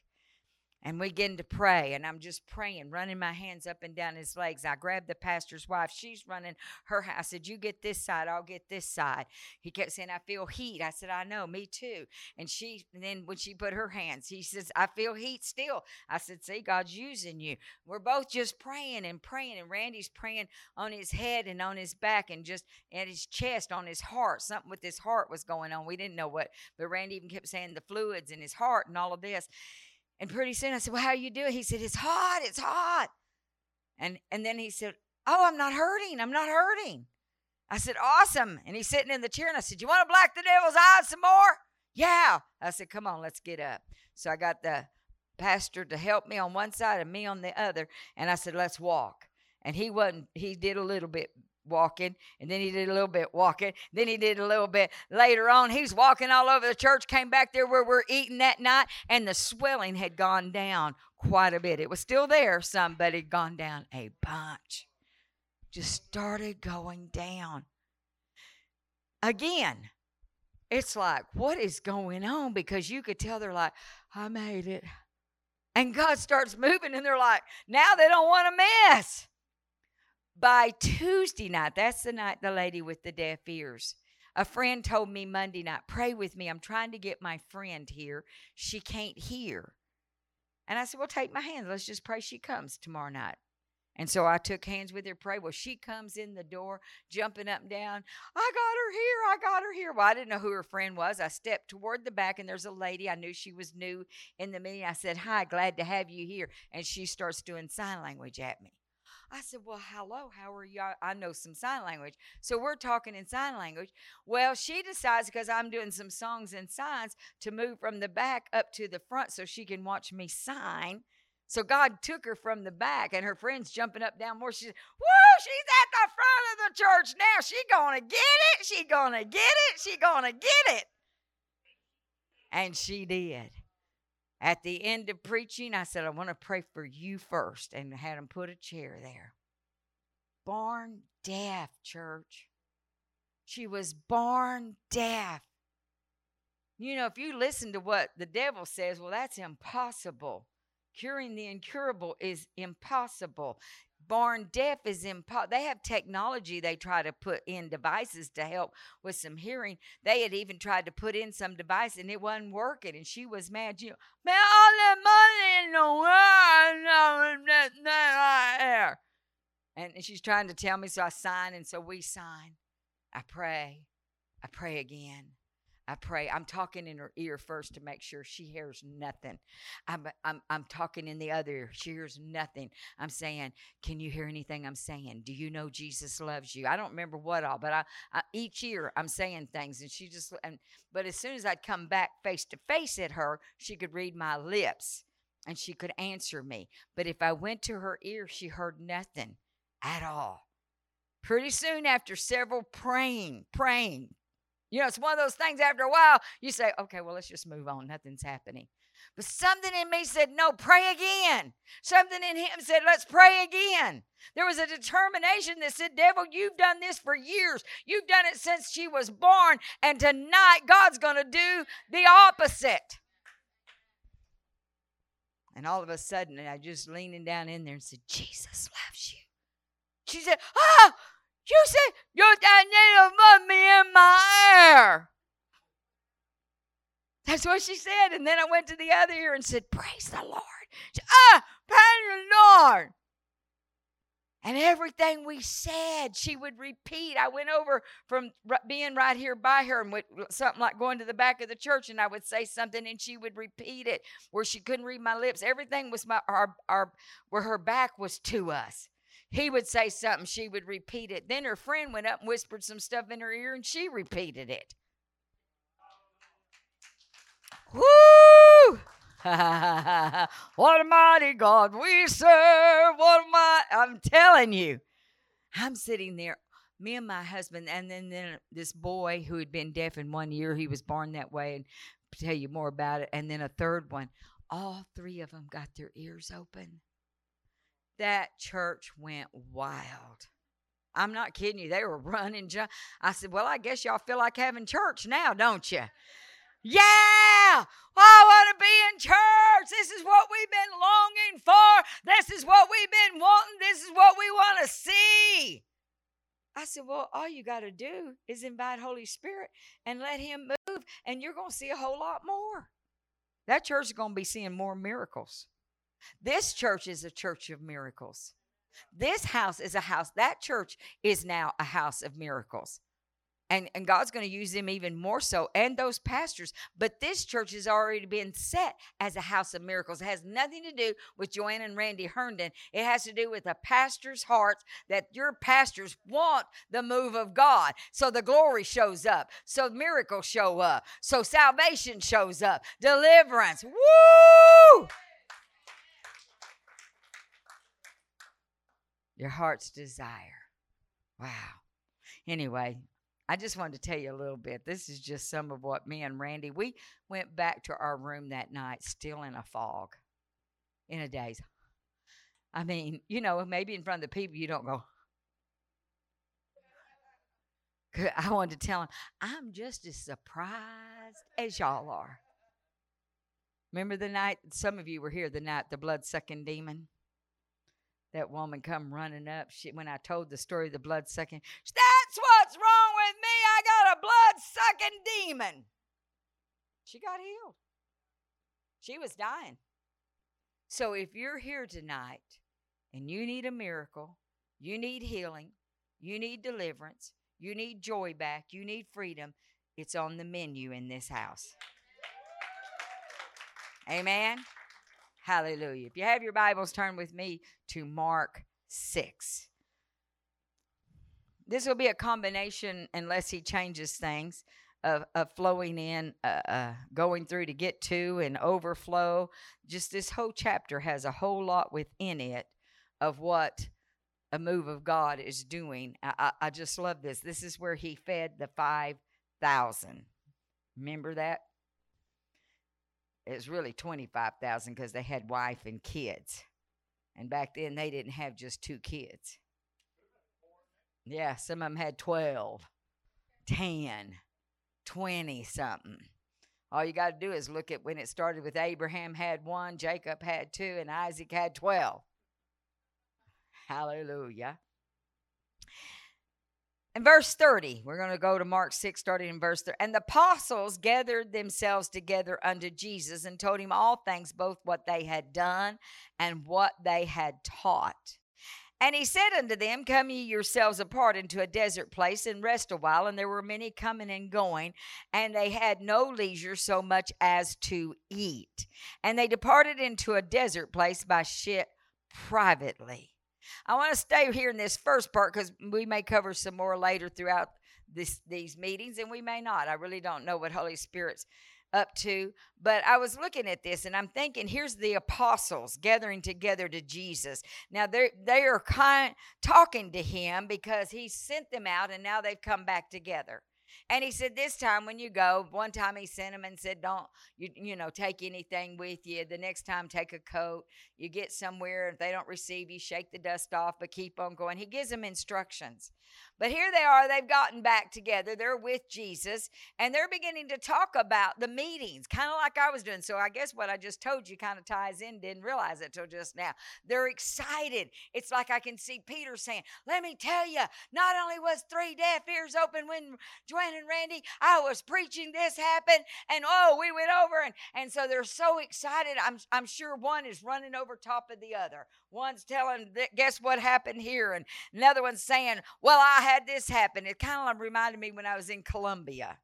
and we begin to pray and i'm just praying running my hands up and down his legs. I grabbed the pastor's wife. She's running her i said you get this side i'll get this side. He kept saying i feel heat. I said i know me too. And she and then when she put her hands he says i feel heat still. I said see god's using you. We're both just praying and praying and randy's praying on his head and on his back and just at his chest on his heart. Something with his heart was going on. We didn't know what but randy even kept saying the fluids in his heart and all of this and pretty soon I said, Well, how you doing? He said, It's hot, it's hot. And and then he said, Oh, I'm not hurting. I'm not hurting. I said, Awesome. And he's sitting in the chair and I said, You want to black the devil's eyes some more? Yeah. I said, Come on, let's get up. So I got the pastor to help me on one side and me on the other. And I said, Let's walk. And he wasn't, he did a little bit walking and then he did a little bit walking then he did a little bit later on. He's walking all over the church came back there where we're eating that night and the swelling had gone down quite a bit. It was still there some but it had gone down a bunch. Just started going down. Again it's like what is going on? Because you could tell they're like i made it. And god starts moving and they're like now they don't want to miss by Tuesday night, that's the night the lady with the deaf ears. A friend told me Monday night, pray with me. I'm trying to get my friend here. She can't hear. And I said, well, take my hand. Let's just pray she comes tomorrow night. And so I took hands with her, pray. Well, she comes in the door, jumping up and down. I got her here. I got her here. Well, I didn't know who her friend was. I stepped toward the back, and there's a lady. I knew she was new in the meeting. I said, Hi, glad to have you here. And she starts doing sign language at me. I said, Well, hello, how are you? I know some sign language. So we're talking in sign language. Well, she decides because I'm doing some songs and signs to move from the back up to the front so she can watch me sign. So God took her from the back, and her friends jumping up down more. She's, woo, she's at the front of the church now. She gonna get it. She gonna get it. She gonna get it. And she did. At the end of preaching, I said, I want to pray for you first, and had him put a chair there. Born deaf, church. She was born deaf. You know, if you listen to what the devil says, well, that's impossible. Curing the incurable is impossible. Born deaf is impo- they have technology they try to put in devices to help with some hearing. They had even tried to put in some device and it wasn't working and she was mad. You man all that money in the world that, there. and she's trying to tell me so i sign and so we sign. I pray. I pray again I pray. I'm talking in her ear first to make sure she hears nothing. I'm, I'm, I'm talking in the other ear. She hears nothing. I'm saying, Can you hear anything I'm saying? Do you know Jesus loves you? I don't remember what all, but I, I each year I'm saying things. And she just, and, but as soon as I'd come back face to face at her, she could read my lips and she could answer me. But if I went to her ear, she heard nothing at all. Pretty soon after several praying, praying, you know, it's one of those things after a while, you say, okay, well, let's just move on. Nothing's happening. But something in me said, no, pray again. Something in him said, let's pray again. There was a determination that said, devil, you've done this for years. You've done it since she was born. And tonight, God's going to do the opposite. And all of a sudden, I just leaning down in there and said, Jesus loves you. She said, ah, you said your dad need to put me in my ear. That's what she said. And then I went to the other ear and said, Praise the Lord. Ah, praise the Lord. And everything we said, she would repeat. I went over from being right here by her and with something like going to the back of the church, and I would say something, and she would repeat it where she couldn't read my lips. Everything was my our, our where her back was to us. He would say something, she would repeat it. Then her friend went up and whispered some stuff in her ear, and she repeated it. Woo! [LAUGHS] what a mighty God we serve. What am I? I'm telling you. I'm sitting there, me and my husband, and then, then this boy who had been deaf in one year, he was born that way, and I'll tell you more about it. And then a third one. All three of them got their ears open that church went wild. I'm not kidding you. They were [LAUGHS] running. I said, Well, I guess y'all feel like having church now, don't you? Yeah, I want to be in church. This is what we've been longing for. This is what we've been wanting. This is what we want to see. I said, Well, all you got to do is invite Holy Spirit and let Him move, and you're going to see a whole lot more. That church is going to be seeing more miracles. This church is a church of miracles. This house is a house. That church is now a house of miracles. And, and God's going to use them even more so, and those pastors. But this church has already been set as a house of miracles. It has nothing to do with Joanna and Randy Herndon. It has to do with the pastor's hearts that your pastors want the move of God. So the glory shows up. So miracles show up. So salvation shows up. Deliverance. Woo! Your heart's desire. Wow. Anyway, I just wanted to tell you a little bit. This is just some of what me and Randy, we went back to our room that night still in a fog, in a daze. I mean, you know, maybe in front of the people you don't go. I wanted to tell them, I'm just as surprised as y'all are. Remember the night, some of you were here the night the blood sucking demon? That woman come running up. She, when I told the story of the blood sucking, that's what's wrong with me. I got a blood sucking demon. She got healed. She was dying. So if you're here tonight and you need a miracle, you need healing, you need deliverance, you need joy back, you need freedom, it's on the menu in this house. Amen. Hallelujah. If you have your Bibles, turn with me to Mark 6. This will be a combination, unless he changes things, of, of flowing in, uh, uh, going through to get to, and overflow. Just this whole chapter has a whole lot within it of what a move of God is doing. I, I, I just love this. This is where he fed the 5,000. Remember that? It's really 25,000 because they had wife and kids. And back then they didn't have just two kids. Yeah, some of them had 12, 10, 20 something. All you got to do is look at when it started with Abraham had one, Jacob had two, and Isaac had 12. Hallelujah. In verse 30, we're going to go to Mark 6, starting in verse 30. And the apostles gathered themselves together unto Jesus and told him all things, both what they had done and what they had taught. And he said unto them, Come ye yourselves apart into a desert place and rest a while. And there were many coming and going, and they had no leisure so much as to eat. And they departed into a desert place by ship privately. I want to stay here in this first part because we may cover some more later throughout this these meetings, and we may not. I really don't know what Holy Spirit's up to. But I was looking at this and I'm thinking, here's the apostles gathering together to Jesus. Now they they are kind talking to him because he sent them out and now they've come back together. And he said, This time when you go, one time he sent him and said, Don't, you, you know, take anything with you. The next time, take a coat. You get somewhere, if they don't receive you, shake the dust off, but keep on going. He gives them instructions. But here they are, they've gotten back together. They're with Jesus, and they're beginning to talk about the meetings, kind of like I was doing. So I guess what I just told you kind of ties in, didn't realize it till just now. They're excited. It's like I can see Peter saying, Let me tell you, not only was three deaf ears open when Joanna and Randy, I was preaching, this happened, and oh, we went over. And, and so they're so excited. I'm, I'm sure one is running over top of the other. One's telling, guess what happened here? And another one's saying, well, I had this happen. It kind of reminded me when I was in Colombia,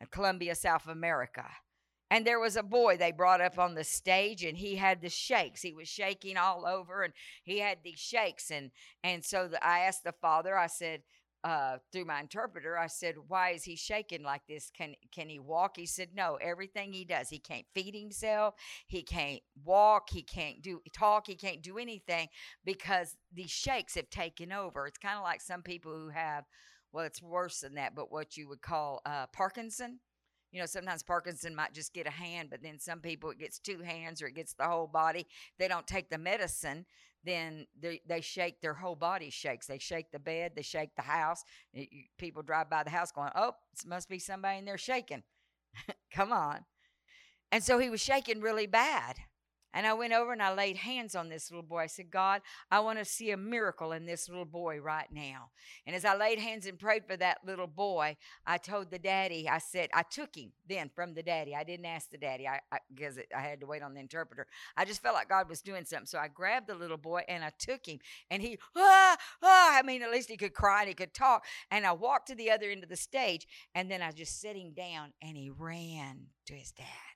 uh, Colombia, South America. And there was a boy they brought up on the stage, and he had the shakes. He was shaking all over, and he had these shakes. And and so the, I asked the father. I said, uh, through my interpreter, I said, "Why is he shaking like this? Can can he walk?" He said, "No. Everything he does, he can't feed himself. He can't walk. He can't do talk. He can't do anything because these shakes have taken over. It's kind of like some people who have, well, it's worse than that, but what you would call uh, Parkinson." You know, sometimes Parkinson might just get a hand, but then some people it gets two hands or it gets the whole body. They don't take the medicine then they, they shake their whole body shakes. They shake the bed, they shake the house. People drive by the house going, "Oh, it must be somebody in there shaking." [LAUGHS] Come on. And so he was shaking really bad. And I went over and I laid hands on this little boy. I said, God, I want to see a miracle in this little boy right now. And as I laid hands and prayed for that little boy, I told the daddy, I said, I took him then from the daddy. I didn't ask the daddy I, because I, I had to wait on the interpreter. I just felt like God was doing something. So I grabbed the little boy and I took him. And he, ah, ah, I mean, at least he could cry and he could talk. And I walked to the other end of the stage. And then I just set him down and he ran to his dad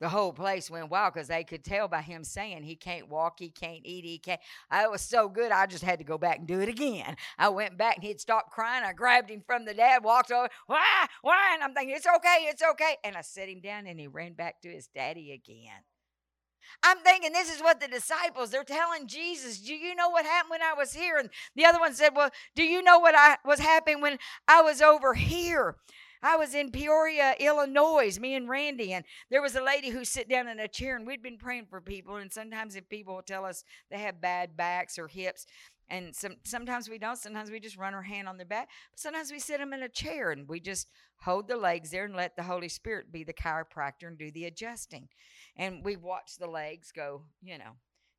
the whole place went wild because they could tell by him saying he can't walk, he can't eat, he can't. I was so good, I just had to go back and do it again. I went back and he'd stopped crying. I grabbed him from the dad, walked over, why, why? And I'm thinking, it's okay, it's okay. And I set him down and he ran back to his daddy again. I'm thinking this is what the disciples they're telling Jesus. Do you know what happened when I was here? And the other one said, Well, do you know what I was happening when I was over here? I was in Peoria, Illinois, me and Randy, and there was a lady who sit down in a chair, and we'd been praying for people. And sometimes if people tell us they have bad backs or hips, and some sometimes we don't. Sometimes we just run our hand on their back. But sometimes we sit them in a chair and we just hold the legs there and let the Holy Spirit be the chiropractor and do the adjusting. And we watch the legs go. You know,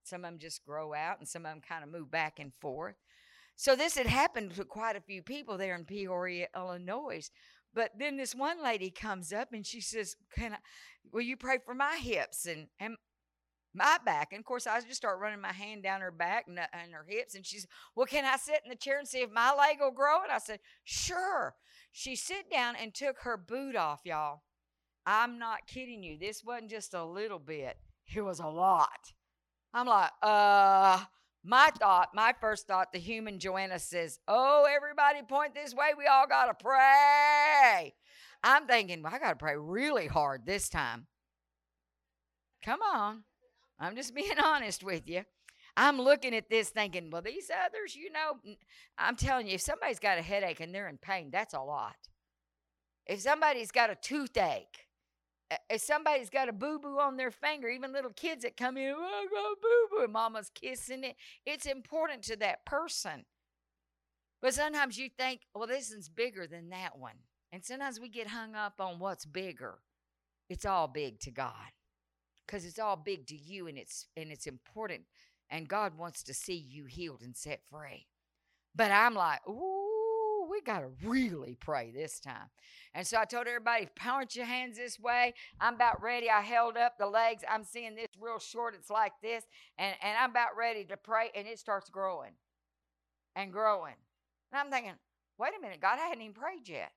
some of them just grow out, and some of them kind of move back and forth. So this had happened to quite a few people there in Peoria, Illinois. But then this one lady comes up and she says, "Can I? Will you pray for my hips and and my back?" And of course, I just start running my hand down her back and, uh, and her hips, and she's, "Well, can I sit in the chair and see if my leg will grow?" And I said, "Sure." She sit down and took her boot off, y'all. I'm not kidding you. This wasn't just a little bit; it was a lot. I'm like, uh, my thought, my first thought, the human Joanna says, Oh, everybody point this way. We all got to pray. I'm thinking, well, I got to pray really hard this time. Come on. I'm just being [LAUGHS] honest with you. I'm looking at this thinking, well, these others, you know, I'm telling you, if somebody's got a headache and they're in pain, that's a lot. If somebody's got a toothache, if somebody's got a boo boo on their finger, even little kids that come in, oh, got boo boo, and mama's kissing it, it's important to that person. But sometimes you think, well, this one's bigger than that one. And sometimes we get hung up on what's bigger. It's all big to God because it's all big to you and it's and it's important And God wants to see you healed and set free. But I'm like, ooh, we got to really pray this time. And so I told everybody, point your hands this way. I'm about ready. I held up the legs. I'm seeing this real short. It's like this. And, and I'm about ready to pray. And it starts growing and growing. And I'm thinking, wait a minute, God, I hadn't even prayed yet.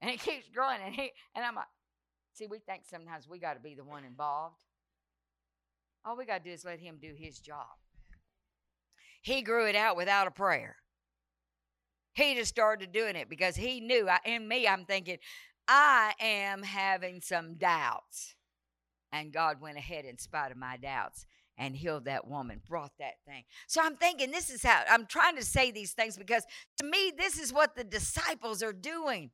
And it keeps growing. And, he, and I'm like, see, we think sometimes we got to be the one involved. All we got to do is let him do his job. He grew it out without a prayer. He just started doing it because he knew. I, in me, I'm thinking, I am having some doubts. And God went ahead in spite of my doubts and healed that woman, brought that thing. So I'm thinking, this is how I'm trying to say these things because to me, this is what the disciples are doing.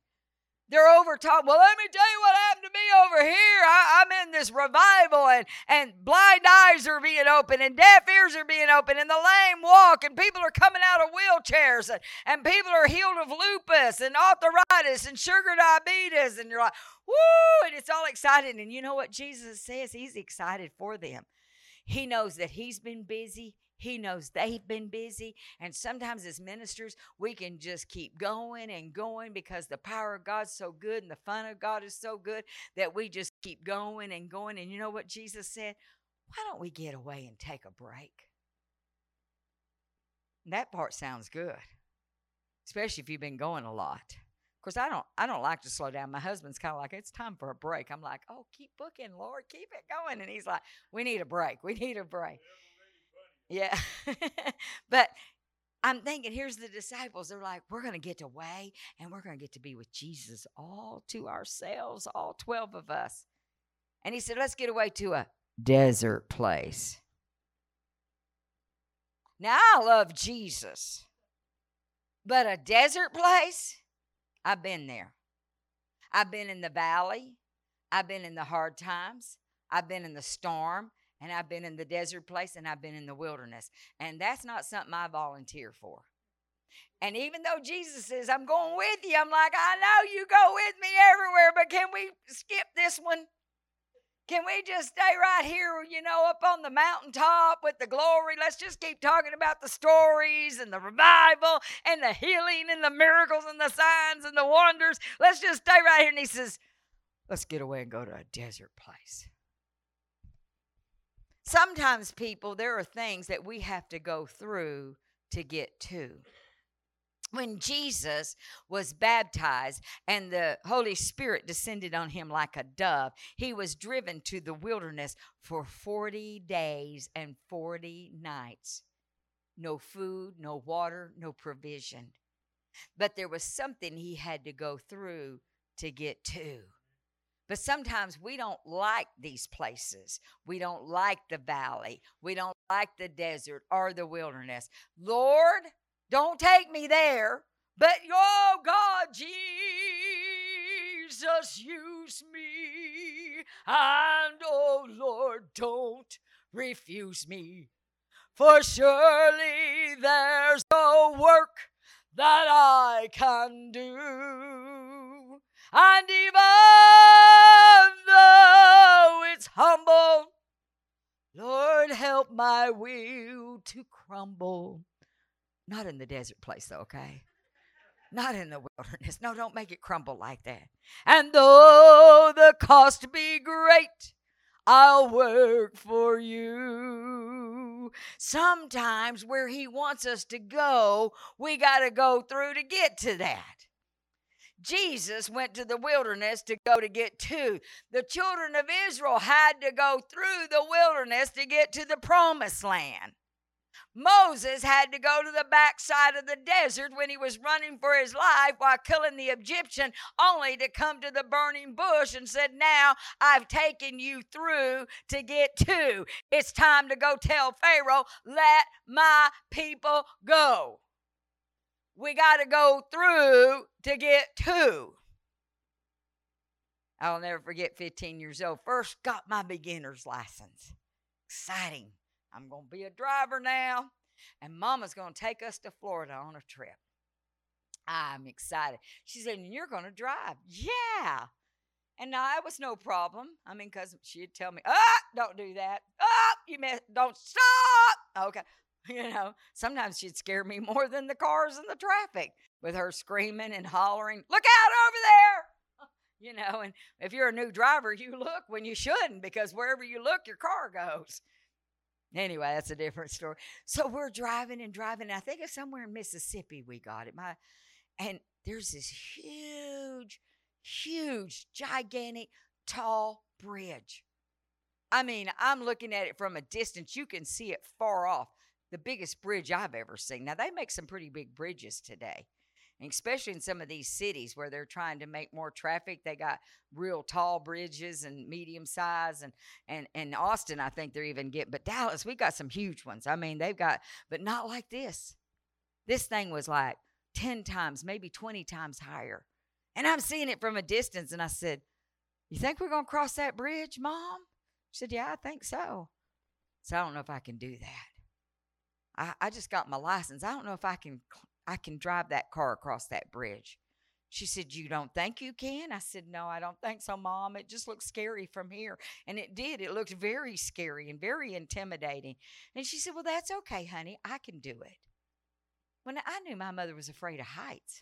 They're over talking. Well, let me tell you what happened to me over here. I, am in this revival, and, and blind eyes are being opened, and deaf ears are being opened, and the lame walk, and people are coming out of wheelchairs, and, and people are healed of lupus and arthritis and sugar diabetes. And you're like, woo, and it's all exciting. And you know what Jesus says? He's excited for them. He knows that he's been busy. He knows they've been busy. And sometimes as ministers, we can just keep going and going because the power of God's so good and the fun of God is so good that we just keep going and going. And you know what Jesus said? Why don't we get away and take a break? that part sounds good, especially if you've been going a lot. Of course, I don't I don't like to slow down. My husband's kind of like, it's time for a break. I'm like, oh, keep booking, Lord, keep it going. And he's like, we need a break. We need a break. Yeah. [LAUGHS] but I'm thinking, here's the disciples. They're like, we're going to get away and we're going to get to be with Jesus all to ourselves, all 12 of us. And he said, let's get away to a desert place. Now, I love Jesus, but a desert place, I've been there. I've been in the valley, I've been in the hard times, I've been in the storm, and I've been in the desert place and I've been in the wilderness. And that's not something I volunteer for. And even though Jesus says, I'm going with you, I'm like, I know you go with me everywhere, but can we skip this one? Can we just stay right here, you know, up on the mountaintop with the glory? Let's just keep talking about the stories and the revival and the healing and the miracles and the signs and the wonders. Let's just stay right here. And he says, Let's get away and go to a desert place. Sometimes, people, there are things that we have to go through to get to. When Jesus was baptized and the Holy Spirit descended on him like a dove, he was driven to the wilderness for 40 days and 40 nights. No food, no water, no provision. But there was something he had to go through to get to. But sometimes we don't like these places. We don't like the valley. We don't like the desert or the wilderness. Lord, don't take me there, but oh God, Jesus, use me. And oh Lord, don't refuse me. For surely there's no work that I can do. And even though it's humble, Lord, help my will to crumble. Not in the desert place, though, okay? Not in the wilderness. No, don't make it crumble like that. And though the cost be great, I'll work for you. Sometimes where He wants us to go, we got to go through to get to that. Jesus went to the wilderness to go to get to. The children of Israel had to go through the wilderness to get to the promised land. Moses had to go to the backside of the desert when he was running for his life while killing the Egyptian, only to come to the burning bush and said, Now I've taken you through to get to. It's time to go tell Pharaoh, Let my people go we got to go through to get to. I'll never forget 15 years old. First got my beginner's license. Exciting. I'm going to be a driver now, and mama's going to take us to Florida on a trip. I'm excited. She said, and You're going to drive. Yeah. And now it was no problem. I mean, because she'd tell me, Ah, don't do that. Ah, you mess, don't stop. Okay. [LAUGHS] You know, sometimes she'd scare me [LAUGHS] more than the cars and the traffic with her screaming and hollering, Look out over there! [LAUGHS] You know, and if you're a new driver, you look when you shouldn't because wherever you look, your car goes. Anyway, that's a different story. So we're driving and driving. I think it's somewhere in Mississippi we got it. My and there's this huge, huge, gigantic, tall bridge. I mean, I'm looking at it from a distance. You can see it far off. The biggest bridge I've ever seen. Now, they make some pretty big bridges today, especially in some of these cities where they're trying to make more traffic. They got real tall bridges and medium size. And, and, and Austin, I think they're even getting, but Dallas, we got some huge ones. I mean, they've got, but not like this. This thing was like 10 times, maybe 20 times higher. And I'm seeing it from a distance. And I said, You think we're going to cross that bridge, Mom? She said, Yeah, I think so. So I don't know if I can do that. I, I just got my license. I don't know if I can I can drive that car across that bridge. She said, You don't think you can? I said, No, I don't think so, Mom. It just looks scary from here. And it did. It looked very scary and very intimidating. And she said, Well, that's okay, honey. I can do it. When I knew my mother was afraid of heights.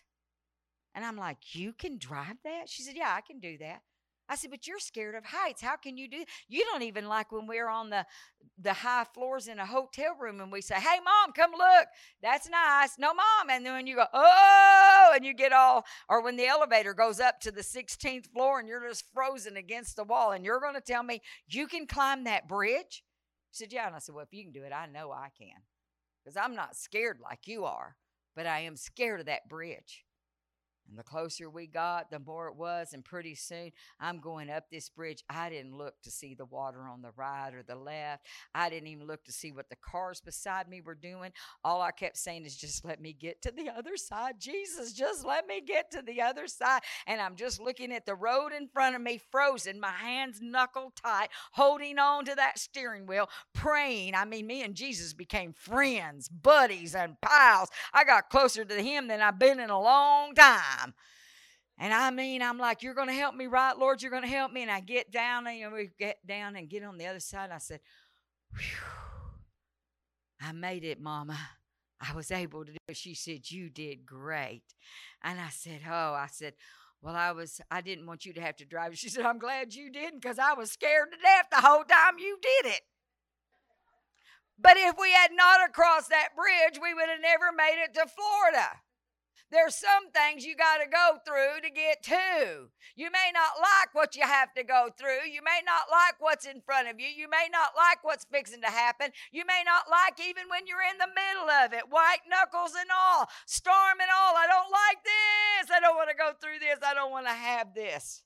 And I'm like, You can drive that? She said, Yeah, I can do that. I said, but you're scared of heights. How can you do? You don't even like when we're on the the high floors in a hotel room and we say, "Hey, mom, come look. That's nice." No, mom. And then when you go, "Oh," and you get all, or when the elevator goes up to the 16th floor and you're just frozen against the wall, and you're going to tell me you can climb that bridge? She said, "Yeah." And I said, "Well, if you can do it, I know I can, because I'm not scared like you are, but I am scared of that bridge." And the closer we got, the more it was. And pretty soon, I'm going up this bridge. I didn't look to see the water on the right or the left. I didn't even look to see what the cars beside me were doing. All I kept saying is, just let me get to the other side. Jesus, just let me get to the other side. And I'm just looking at the road in front of me, frozen, my hands knuckle tight, holding on to that steering wheel, praying. I mean, me and Jesus became friends, buddies, and pals. I got closer to him than I've been in a long time time. And I mean, I'm like, you're going to help me, right, Lord? You're going to help me. And I get down and you know, we get down and get on the other side. I said, I made it, Mama. I was able to do it. She said, You did great. And I said, Oh, I said, Well, I was, I didn't want you to have to drive. She said, I'm glad you didn't because I was scared to death the whole time you did it. But if we had not crossed that bridge, we would have never made it to Florida. There's some things you got to go through to get to. You may not like what you have to go through. You may not like what's in front of you. You may not like what's fixing to happen. You may not like even when you're in the middle of it, white knuckles and all, storm and all. I don't like this. I don't want to go through this. I don't want to have this.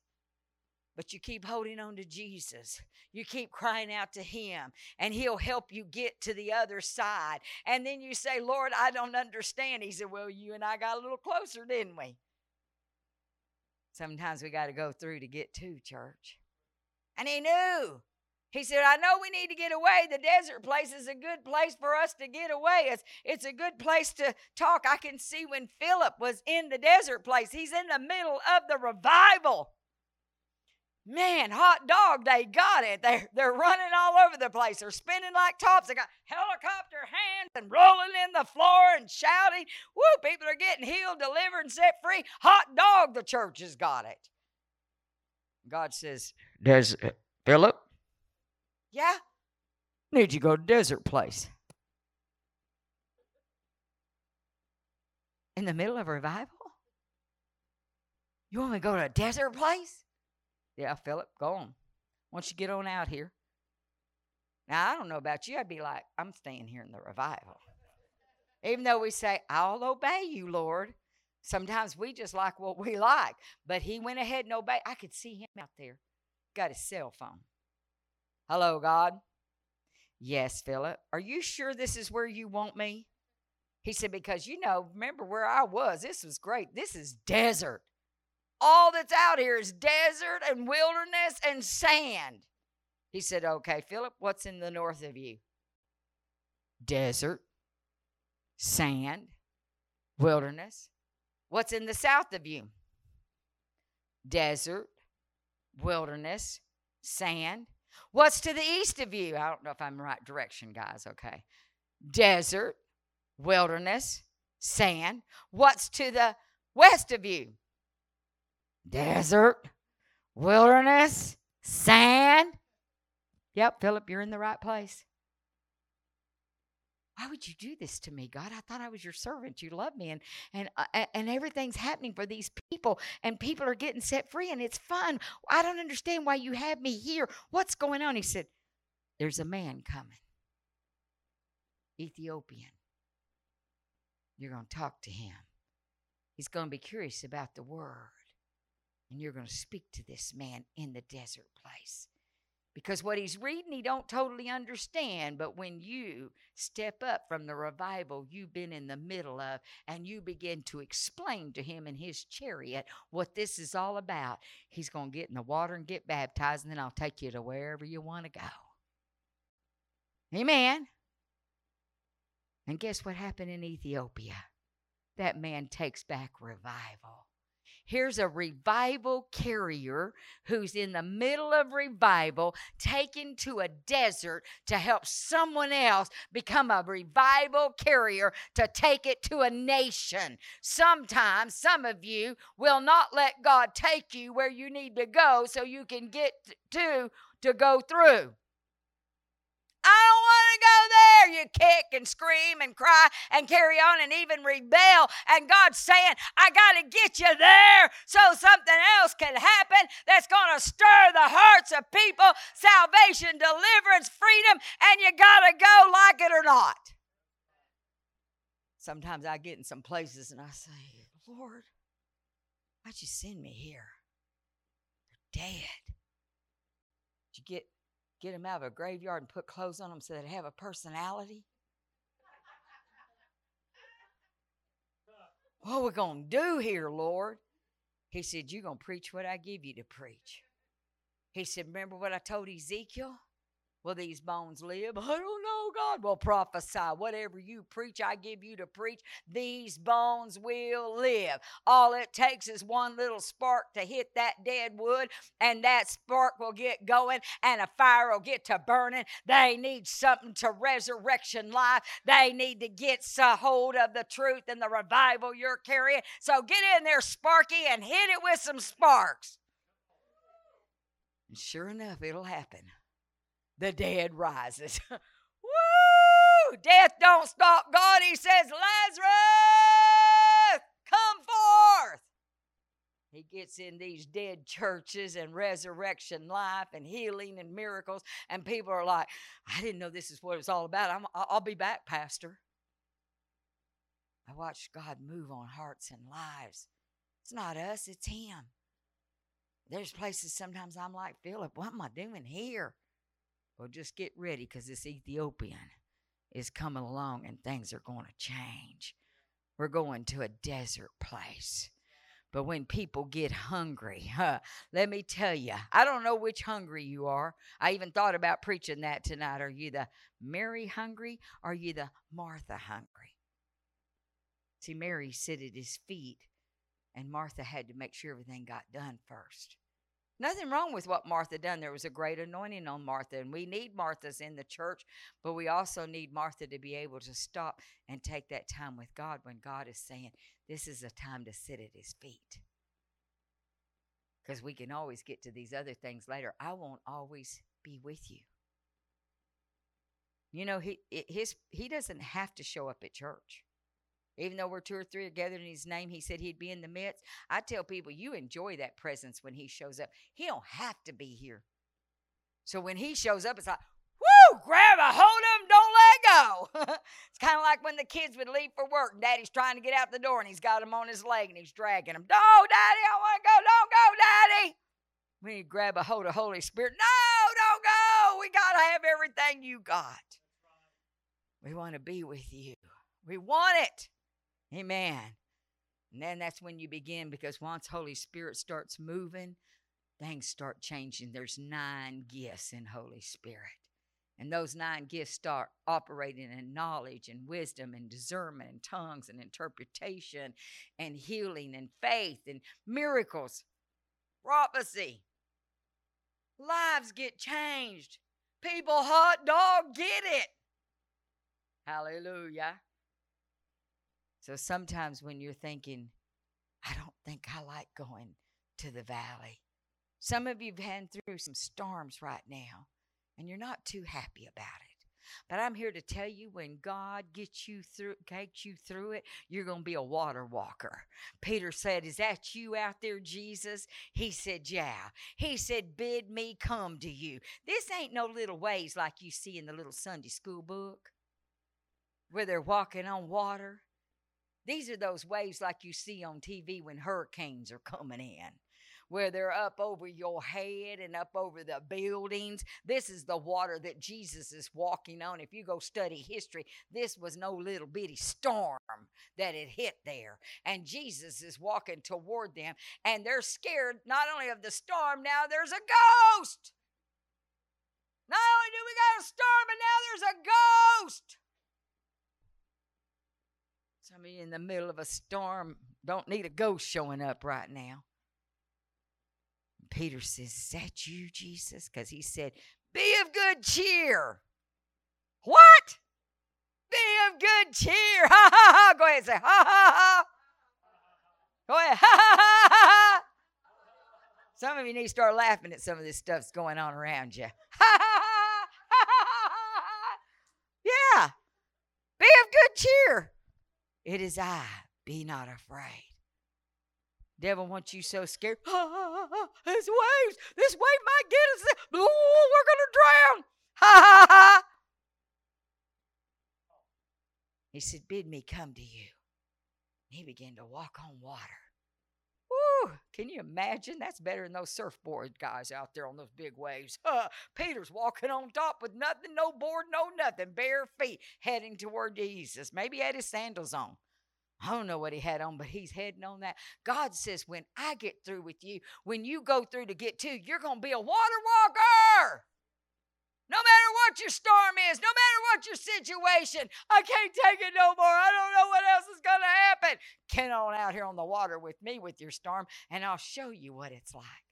But you keep holding on to Jesus. You keep crying out to Him, and He'll help you get to the other side. And then you say, Lord, I don't understand. He said, Well, you and I got a little closer, didn't we? Sometimes we got to go through to get to church. And He knew. He said, I know we need to get away. The desert place is a good place for us to get away. It's, it's a good place to talk. I can see when Philip was in the desert place, he's in the middle of the revival. Man, hot dog, they got it. They're, they're running all over the place. They're spinning like tops. They got helicopter hands and rolling in the floor and shouting. Woo, people are getting healed, delivered, and set free. Hot dog, the church has got it. God says, Does uh, Philip? Yeah? Need you go to desert place. In the middle of revival? You want me to go to a desert place? Yeah, Philip, go on. Once you get on out here. Now, I don't know about you. I'd be like, I'm staying here in the revival. Even though we say, I'll obey you, Lord. Sometimes we just like what we like. But he went ahead and obeyed. I could see him out there. Got his cell phone. Hello, God. Yes, Philip. Are you sure this is where you want me? He said, Because you know, remember where I was. This was great. This is desert. All that's out here is desert and wilderness and sand. He said, Okay, Philip, what's in the north of you? Desert, sand, wilderness. What's in the south of you? Desert, wilderness, sand. What's to the east of you? I don't know if I'm right direction, guys. Okay. desert, wilderness, sand. What's to the west of you? Desert, wilderness, sand. Yep, Philip, you're in the right place. Why would you do this to me, God? I thought I was your servant. You love me, and and uh, and everything's happening for these people, and people are getting set free, and it's fun. I don't understand why you have me here. What's going on? He said, "There's a man coming, Ethiopian. You're going to talk to him. He's going to be curious about the word, and you're going to speak to this man in the desert place." because what he's reading he don't totally understand but when you step up from the revival you've been in the middle of and you begin to explain to him in his chariot what this is all about he's going to get in the water and get baptized and then i'll take you to wherever you want to go. Amen. And guess what happened in ethiopia? That man takes back revival Here's a revival carrier who's in the middle of revival, taken to a desert to help someone else become a revival carrier to take it to a nation. Sometimes some of you will not let God take you where you need to go so you can get to to go through. I don't want to go there. You kick and scream and cry and carry on and even rebel. And God's saying, I got to get you there so something else can happen that's going to stir the hearts of people salvation, deliverance, freedom, and you got to go like it or not. Sometimes I get in some places and I say, Lord, why'd you send me here? They're dead. Did you get get them out of a graveyard and put clothes on them so they have a personality? what are we going to do here, Lord? He said, You're going to preach what I give you to preach. He said, Remember what I told Ezekiel? Will these bones live? [LAUGHS] I don't know, God. will prophesy. Whatever you preach, I give you to preach. These bones will live. All it takes is one little spark to hit that dead wood, and that spark will get going, and a fire will get to burning. They need something to resurrection life. They need to get a hold of the truth and the revival you're carrying. So get in there, Sparky, and hit it with some sparks. And sure enough, it'll happen the dead rises. [LAUGHS] Woo! Death don't stop God. He says, Lazarus, come forth. He gets in these dead churches and resurrection life and healing and miracles, and people are like, I didn't know this is what it was all about. I'm, I'll be back, Pastor. I watched God move on hearts and lives. It's not us, it's Him. There's places sometimes I'm like, Philip, what am I doing here? Well, just get ready because this Ethiopian is coming along and things are going to change. We're going to a desert place. But when people get hungry, huh, let me tell you, I don't know which hungry you are. I even thought about preaching that tonight. Are you the Mary hungry? Are you the Martha hungry? See, Mary sit at his feet, and Martha had to make sure everything got done first. Nothing wrong with what Martha done. There was a great anointing on Martha, and we need Marthas in the church, but we also need Martha to be able to stop and take that time with God when God is saying, This is a time to sit at his feet. Because we can always get to these other things later. I won't always be with you. You know, he his he doesn't have to show up at church. Even though we're two or three are gathered in his name, he said he'd be in the midst. I tell people, you enjoy that presence when he shows up. He don't have to be here. So when he shows up, it's like, woo, grab a hold of him, don't let go. [LAUGHS] it's kind of like when the kids would leave for work and daddy's trying to get out the door and he's got him on his leg and he's dragging him. No, daddy, I want to go. Don't go, daddy. We need grab a hold of Holy Spirit. No, don't go. We got to have everything you got. We want to be with you. We want it. Amen. And then that's when you begin because once Holy Spirit starts moving, things start changing. There's nine gifts in Holy Spirit. And those nine gifts start operating in knowledge and wisdom and discernment and tongues and interpretation and healing and faith and miracles, prophecy. Lives get changed. People, hot dog, get it. Hallelujah. So sometimes when you're thinking, I don't think I like going to the valley. Some of you've had through some storms right now, and you're not too happy about it. But I'm here to tell you when God gets you through takes you through it, you're going to be a water walker. Peter said, "Is that you out there, Jesus?" He said, "Yeah." He said, "Bid me come to you." This ain't no little ways like you see in the little Sunday school book where they're walking on water. These are those waves like you see on TV when hurricanes are coming in where they're up over your head and up over the buildings. This is the water that Jesus is walking on. If you go study history, this was no little bitty storm that had hit there. And Jesus is walking toward them, and they're scared not only of the storm, now there's a ghost. Not only do we got a storm, but now there's a ghost. Some of you in the middle of a storm don't need a ghost showing up right now. Peter says, Is that you, Jesus? Because he said, Be of good cheer. What? Be of good cheer. [LAUGHS] Ha ha ha. Go ahead and say, Ha ha ha. Go ahead. [LAUGHS] Ha ha ha ha. Some of you need to start laughing at some of this stuff's going on around you. [LAUGHS] Ha ha ha. Ha ha ha. Yeah. Be of good cheer. It is I. Be not afraid. Devil wants you so scared. Ah, [GASPS] this waves, this wave might get us. Oh, we're gonna drown. [LAUGHS] Ha ha ha. He said, Bid me come to you. He began to walk on water. Can you imagine? That's better than those surfboard guys out there on those big waves. Uh, Peter's walking on top with nothing, no board, no nothing, bare feet, heading toward Jesus. Maybe he had his sandals on. I don't know what he had on, but he's heading on that. God says, when I get through with you, when you go through to get to, you're going to be a water walker. No matter what your storm is, no matter what your situation, I can't take it no more. I don't know what else is going to happen. Get on out here on the water with me with your storm, and I'll show you what it's like.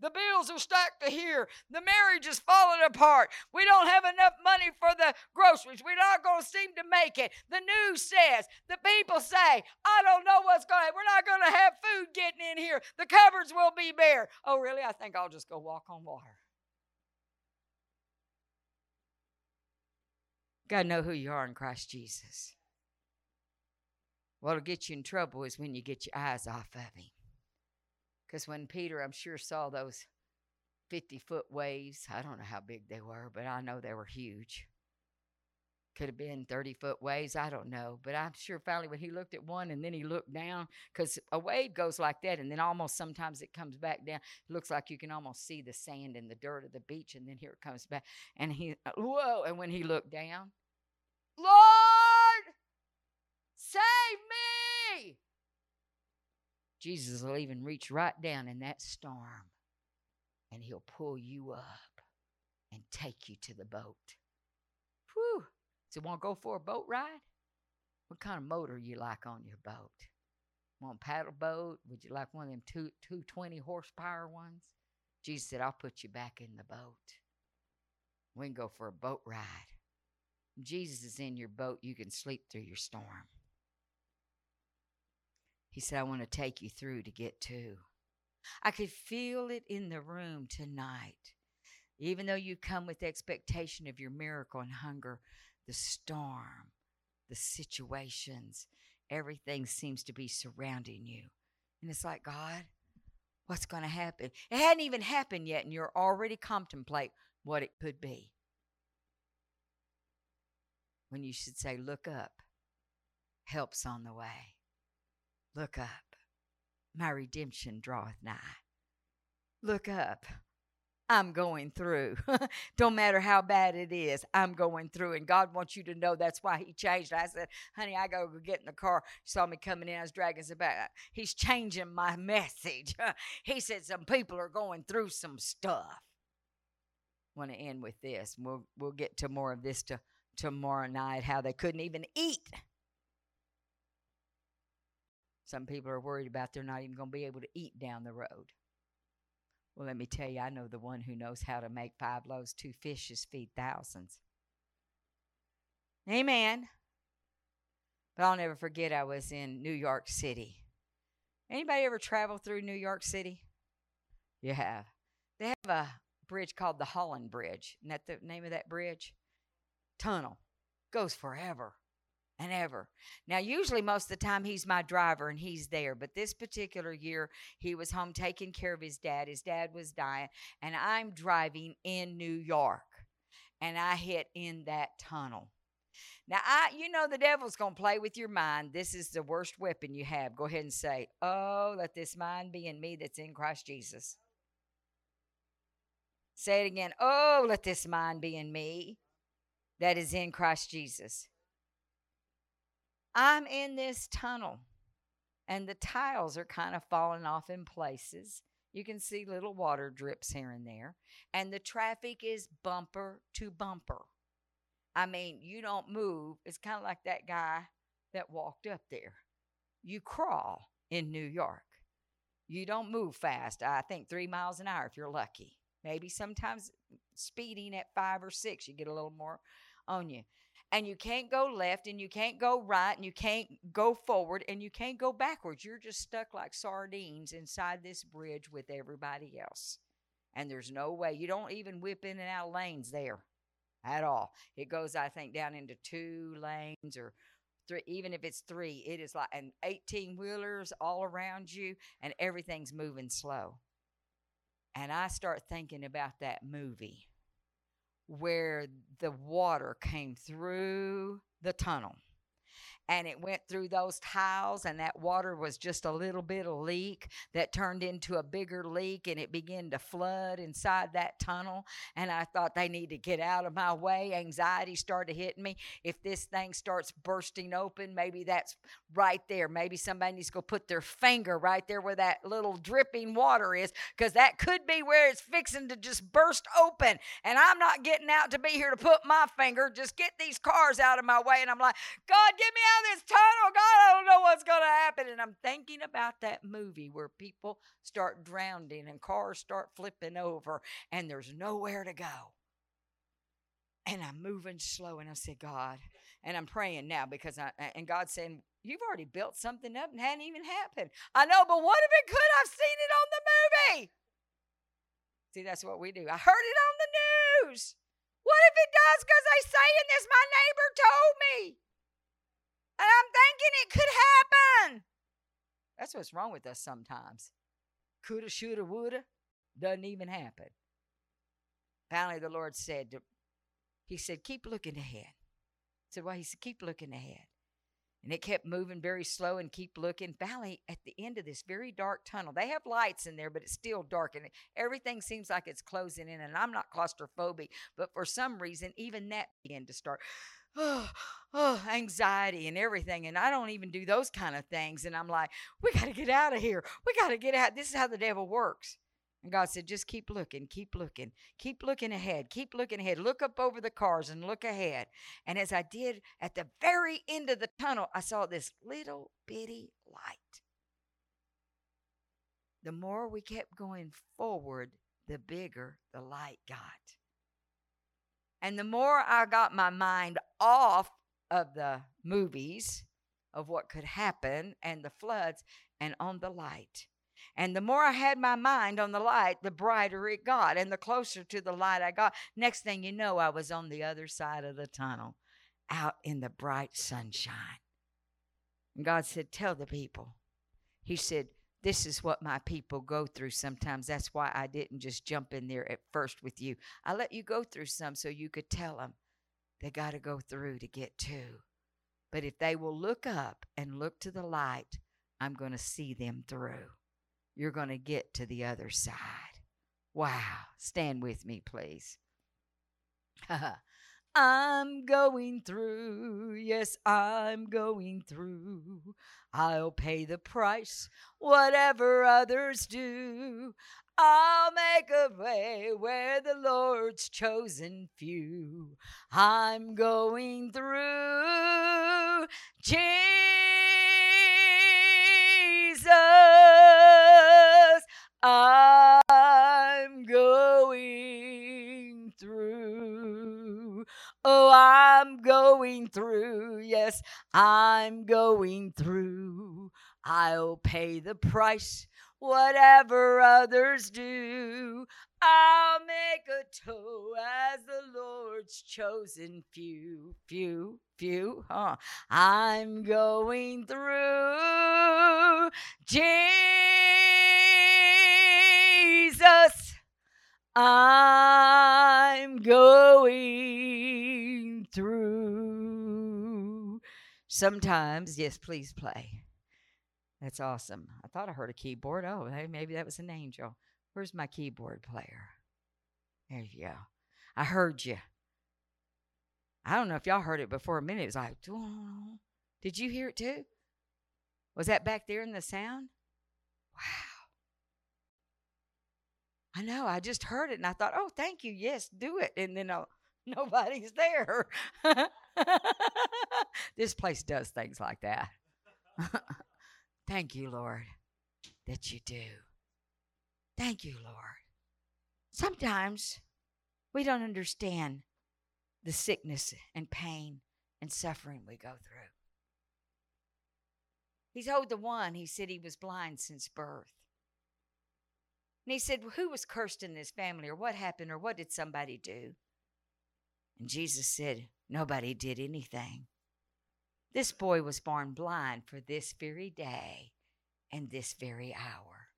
The bills are stacked to here. The marriage is falling apart. We don't have enough money for the groceries. We're not going to seem to make it. The news says, the people say, I don't know what's going to We're not going to have food getting in here. The cupboards will be bare. Oh, really? I think I'll just go walk on water. Got to know who you are in Christ Jesus. What'll get you in trouble is when you get your eyes off of Him. Because when Peter, I'm sure, saw those 50 foot waves, I don't know how big they were, but I know they were huge. Could have been 30 foot waves, I don't know. But I'm sure finally when he looked at one and then he looked down, because a wave goes like that and then almost sometimes it comes back down. It looks like you can almost see the sand and the dirt of the beach and then here it comes back. And he, uh, whoa, and when he looked down, Lord, save me. Jesus will even reach right down in that storm and he'll pull you up and take you to the boat. Whew. So, want to go for a boat ride? What kind of motor you like on your boat? Want a paddle boat? Would you like one of them two, 220 horsepower ones? Jesus said, I'll put you back in the boat. We can go for a boat ride. Jesus is in your boat, you can sleep through your storm. He said, I want to take you through to get to. I could feel it in the room tonight. Even though you come with expectation of your miracle and hunger, the storm, the situations, everything seems to be surrounding you. And it's like, God, what's going to happen? It hadn't even happened yet, and you're already contemplate what it could be. When you should say, Look up, help's on the way. Look up. My redemption draweth nigh. Look up. I'm going through. [LAUGHS] Don't matter how bad it is, I'm going through. And God wants you to know that's why He changed. I said, honey, I got go get in the car. She saw me coming in. I was dragging some back. Uh, he's changing my [LAUGHS] message. [LAUGHS] he said some people are going through some stuff. Want to end with this. We'll we'll get to more of this to tomorrow night. How they couldn't even eat some people are worried about they're not even going to be able to eat down the road. Well, let me tell you, I know the one who knows how to make five loaves, two fishes feed thousands. Amen. But I'll never forget I was in New York City. Anybody ever travel through New York City? You have. They have a bridge called the Holland Bridge. Isn't that the name of that bridge? Tunnel. Goes forever and ever. Now, usually, most of the time, he's my driver and he's there. But this particular year, he was home taking care of his dad. His dad was dying, and I'm driving in New York, and I hit in that tunnel. Now, I, you know, the devil's going to play with your mind. This is the worst weapon you have. Go ahead and say, Oh, let this mind be in me that's in Christ Jesus. Say it again. Oh, let this mind be in me that is in Christ Jesus. I'm in this tunnel and the tiles are kind of falling off in places. You can see little water drips here and there, and the traffic is bumper to bumper. I mean, you don't move. It's kind of like that guy that walked up there. You crawl in New York. You don't move fast. I think three miles an hour if you're lucky. Maybe sometimes speeding at five or six, you get a little more on you and you can't go left and you can't go right and you can't go forward and you can't go backwards. You're just stuck like sardines inside this bridge with everybody else. And there's no way. You don't even whip in and out lanes there at all. It goes, I think, down into two lanes or three, even if it's three, it is like an 18 wheelers all around you and everything's moving slow. And I start thinking about that movie where the water came through the tunnel and it went through those tiles and that water was just a little bit of leak that turned into a bigger leak and it began to flood inside that tunnel and i thought they need to get out of my way. Anxiety started hitting me. If this thing starts bursting open maybe that's right there. Maybe somebody needs to go put their finger right there where that little dripping water is because that could be where it's fixing to just burst open and i'm not getting out to be here to put my finger just get these cars out of my way and i'm like god get me out of this tunnel. God, I don't know what's going to happen. And I'm thinking about that movie where people start drowning and cars start flipping over and there's nowhere to go. And I'm moving slow. And I said, God, and I'm praying now because I, and God's saying, You've already built something up and hadn't even happened. I know, but what if it could? I've seen it on the movie. See, that's what we do. I heard it on the news. What if it does? Because they saying this, my neighbor told me. And I'm thinking it could happen. That's what's wrong with us sometimes. Coulda, shoulda, woulda, doesn't even happen. Finally, the Lord said, He said, keep looking ahead. I said, Well, He said, keep looking ahead. And it kept moving very slow and keep looking. Finally, at the end of this very dark tunnel, they have lights in there, but it's still dark and everything seems like it's closing in. And I'm not claustrophobic, but for some reason, even that began to start [SIGHS] oh, oh, anxiety and everything. And I don't even do those kind of things. And I'm like, we got to get out of here. We got to get out. This is how the devil works. And God said, just keep looking, keep looking, keep looking ahead, keep looking ahead. Look up over the cars and look ahead. And as I did at the very end of the tunnel, I saw this little bitty light. The more we kept going forward, the bigger the light got. And the more I got my mind off of the movies of what could happen and the floods and on the light. And the more I had my mind on the light, the brighter it got. And the closer to the light I got, next thing you know, I was on the other side of the tunnel, out in the bright sunshine. And God said, Tell the people. He said, this is what my people go through sometimes. That's why I didn't just jump in there at first with you. I let you go through some so you could tell them they got to go through to get to. But if they will look up and look to the light, I'm going to see them through. You're going to get to the other side. Wow. Stand with me, please. [LAUGHS] I'm going through, yes, I'm going through. I'll pay the price, whatever others do. I'll make a way where the Lord's chosen few. I'm going through, Jesus. I'm going through. Oh, I'm going through. Yes, I'm going through. I'll pay the price, whatever others do. I'll make a toe as the Lord's chosen few, few, few. Huh? I'm going through. Jesus, I'm going through. Sometimes, yes, please play. That's awesome. I thought I heard a keyboard. Oh, hey, maybe that was an angel. Where's my keyboard player? There you go. I heard you. I don't know if y'all heard it before a minute. It was like, did you hear it too? Was that back there in the sound? Wow. I know. I just heard it and I thought, oh, thank you. Yes, do it. And then uh, [LAUGHS] nobody's there. [LAUGHS] this place does things like that. [LAUGHS] thank you, Lord, that you do. Thank you, Lord. Sometimes we don't understand the sickness and pain and suffering we go through. He told the one, he said he was blind since birth. And he said, well, Who was cursed in this family, or what happened, or what did somebody do? And Jesus said, Nobody did anything. This boy was born blind for this very day and this very hour.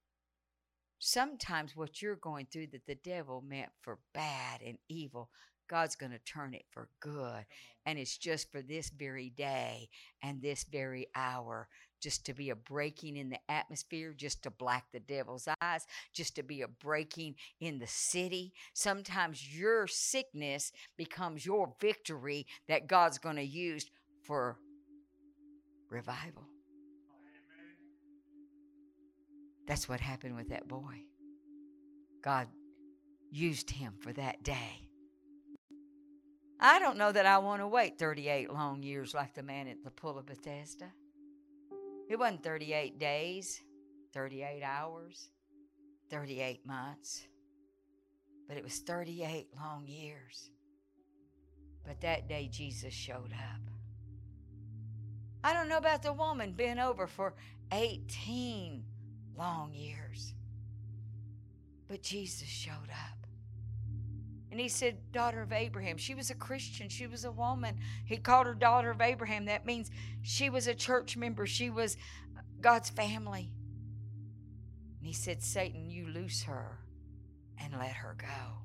Sometimes what you're going through that the devil meant for bad and evil, God's going to turn it for good. And it's just for this very day and this very hour, just to be a breaking in the atmosphere, just to black the devil's eyes, just to be a breaking in the city. Sometimes your sickness becomes your victory that God's going to use for revival. That's what happened with that boy. God used him for that day. I don't know that I want to wait 38 long years like the man at the pool of Bethesda. It wasn't 38 days, 38 hours, 38 months, but it was 38 long years. But that day, Jesus showed up. I don't know about the woman been over for 18 long years. But Jesus showed up. And he said, Daughter of Abraham. She was a Christian. She was a woman. He called her Daughter of Abraham. That means she was a church member. She was uh, God's family. And he said, Satan, you loose her and let her go.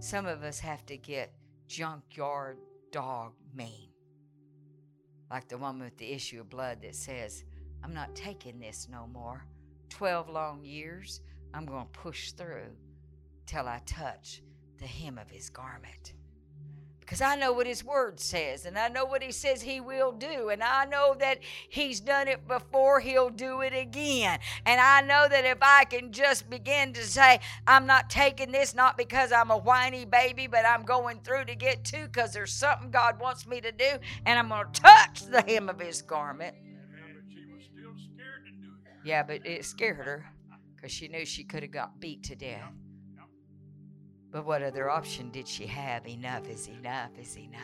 Some of us have to get junkyard dog mean. Like the woman with the issue of blood that says, I'm not taking this no more. 12 long years, I'm going to push through till I touch the hem of his garment. Because I know what his word says, and I know what he says he will do, and I know that he's done it before, he'll do it again. And I know that if I can just begin to say, I'm not taking this not because I'm a whiny baby, but I'm going through to get to because there's something God wants me to do, and I'm going to touch the hem of his garment. Yeah, but it scared her because she knew she could have got beat to death. But what other option did she have? Enough is enough is enough.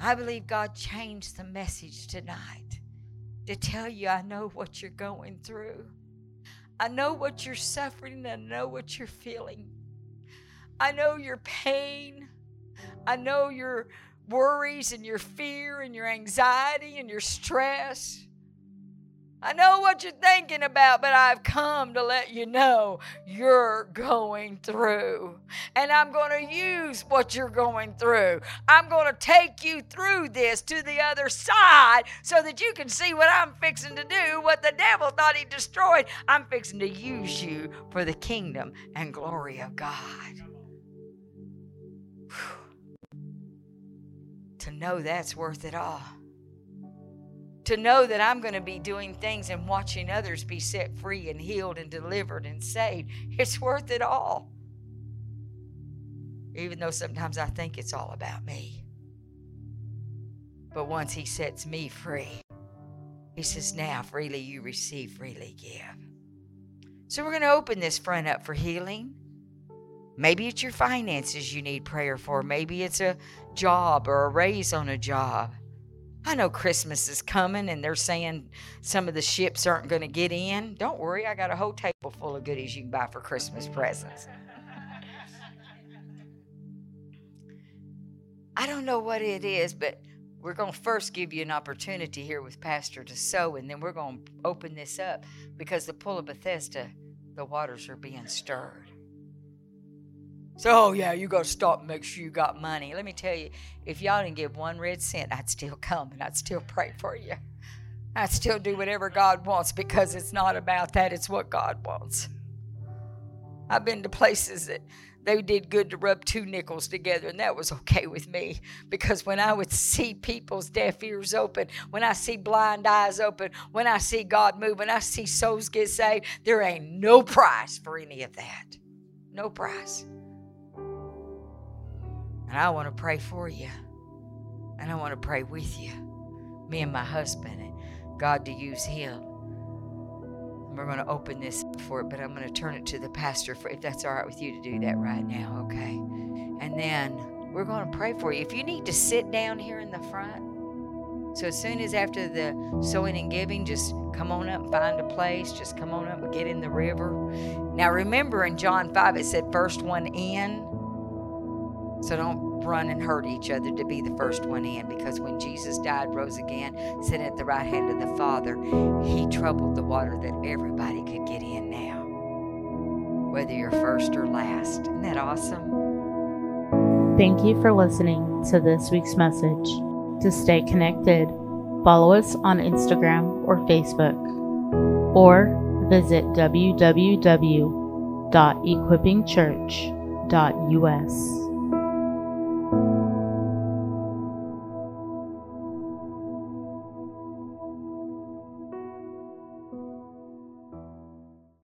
I believe God changed the message tonight to tell you I know what you're going through. I know what you're suffering. I know what you're feeling. I know your pain. I know your worries and your fear and your anxiety and your stress. I know what you're thinking about, but I've come to let you know you're going through. And I'm going to use what you're going through. I'm going to take you through this to the other side so that you can see what I'm fixing to do, what the devil thought he destroyed. I'm fixing to use you for the kingdom and glory of God. Whew. To know that's worth it all to know that I'm going to be doing things and watching others be set free and healed and delivered and saved, it's worth it all. Even though sometimes I think it's all about me. But once He sets me free, He says, Now freely you receive, freely give. So we're going to open this front up for healing. Maybe it's your finances you need prayer for. Maybe it's a job or a raise on a job. I know Christmas is coming and they're saying some of the ships aren't going to get in. Don't worry, I got a whole table full of goodies you can buy for Christmas presents. I don't know what it is, but we're going to first give you an opportunity here with Pastor to sow, and then we're going to open this up because the pool of Bethesda, the waters are being stirred. So, oh yeah, you got to stop and make sure you got money. Let me tell you, if y'all didn't give one red cent, I'd still come and I'd still pray for you. I'd still do whatever God wants because it's not about that, it's what God wants. I've been to places that they did good to rub two nickels together, and that was okay with me because when I would see people's deaf ears open, when I see blind eyes open, when I see God move, when I see souls get saved, there ain't no price for any of that. No price. And I want to pray for you. And I want to pray with you. Me and my husband, and God to use him. We're going to open this for it, but I'm going to turn it to the pastor for if that's all right with you to do that right now, okay? And then we're going to pray for you. If you need to sit down here in the front, so as soon as after the sowing and giving, just come on up and find a place. Just come on up and get in the river. Now remember in John 5 it said first one in. So don't run and hurt each other to be the first one in because when Jesus died, rose again, sitting at the right hand of the Father, he troubled the water that everybody could get in now. Whether you're first or last. Isn't that awesome? Thank you for listening to this week's message. To stay connected, follow us on Instagram or Facebook, or visit www.equippingchurch.us.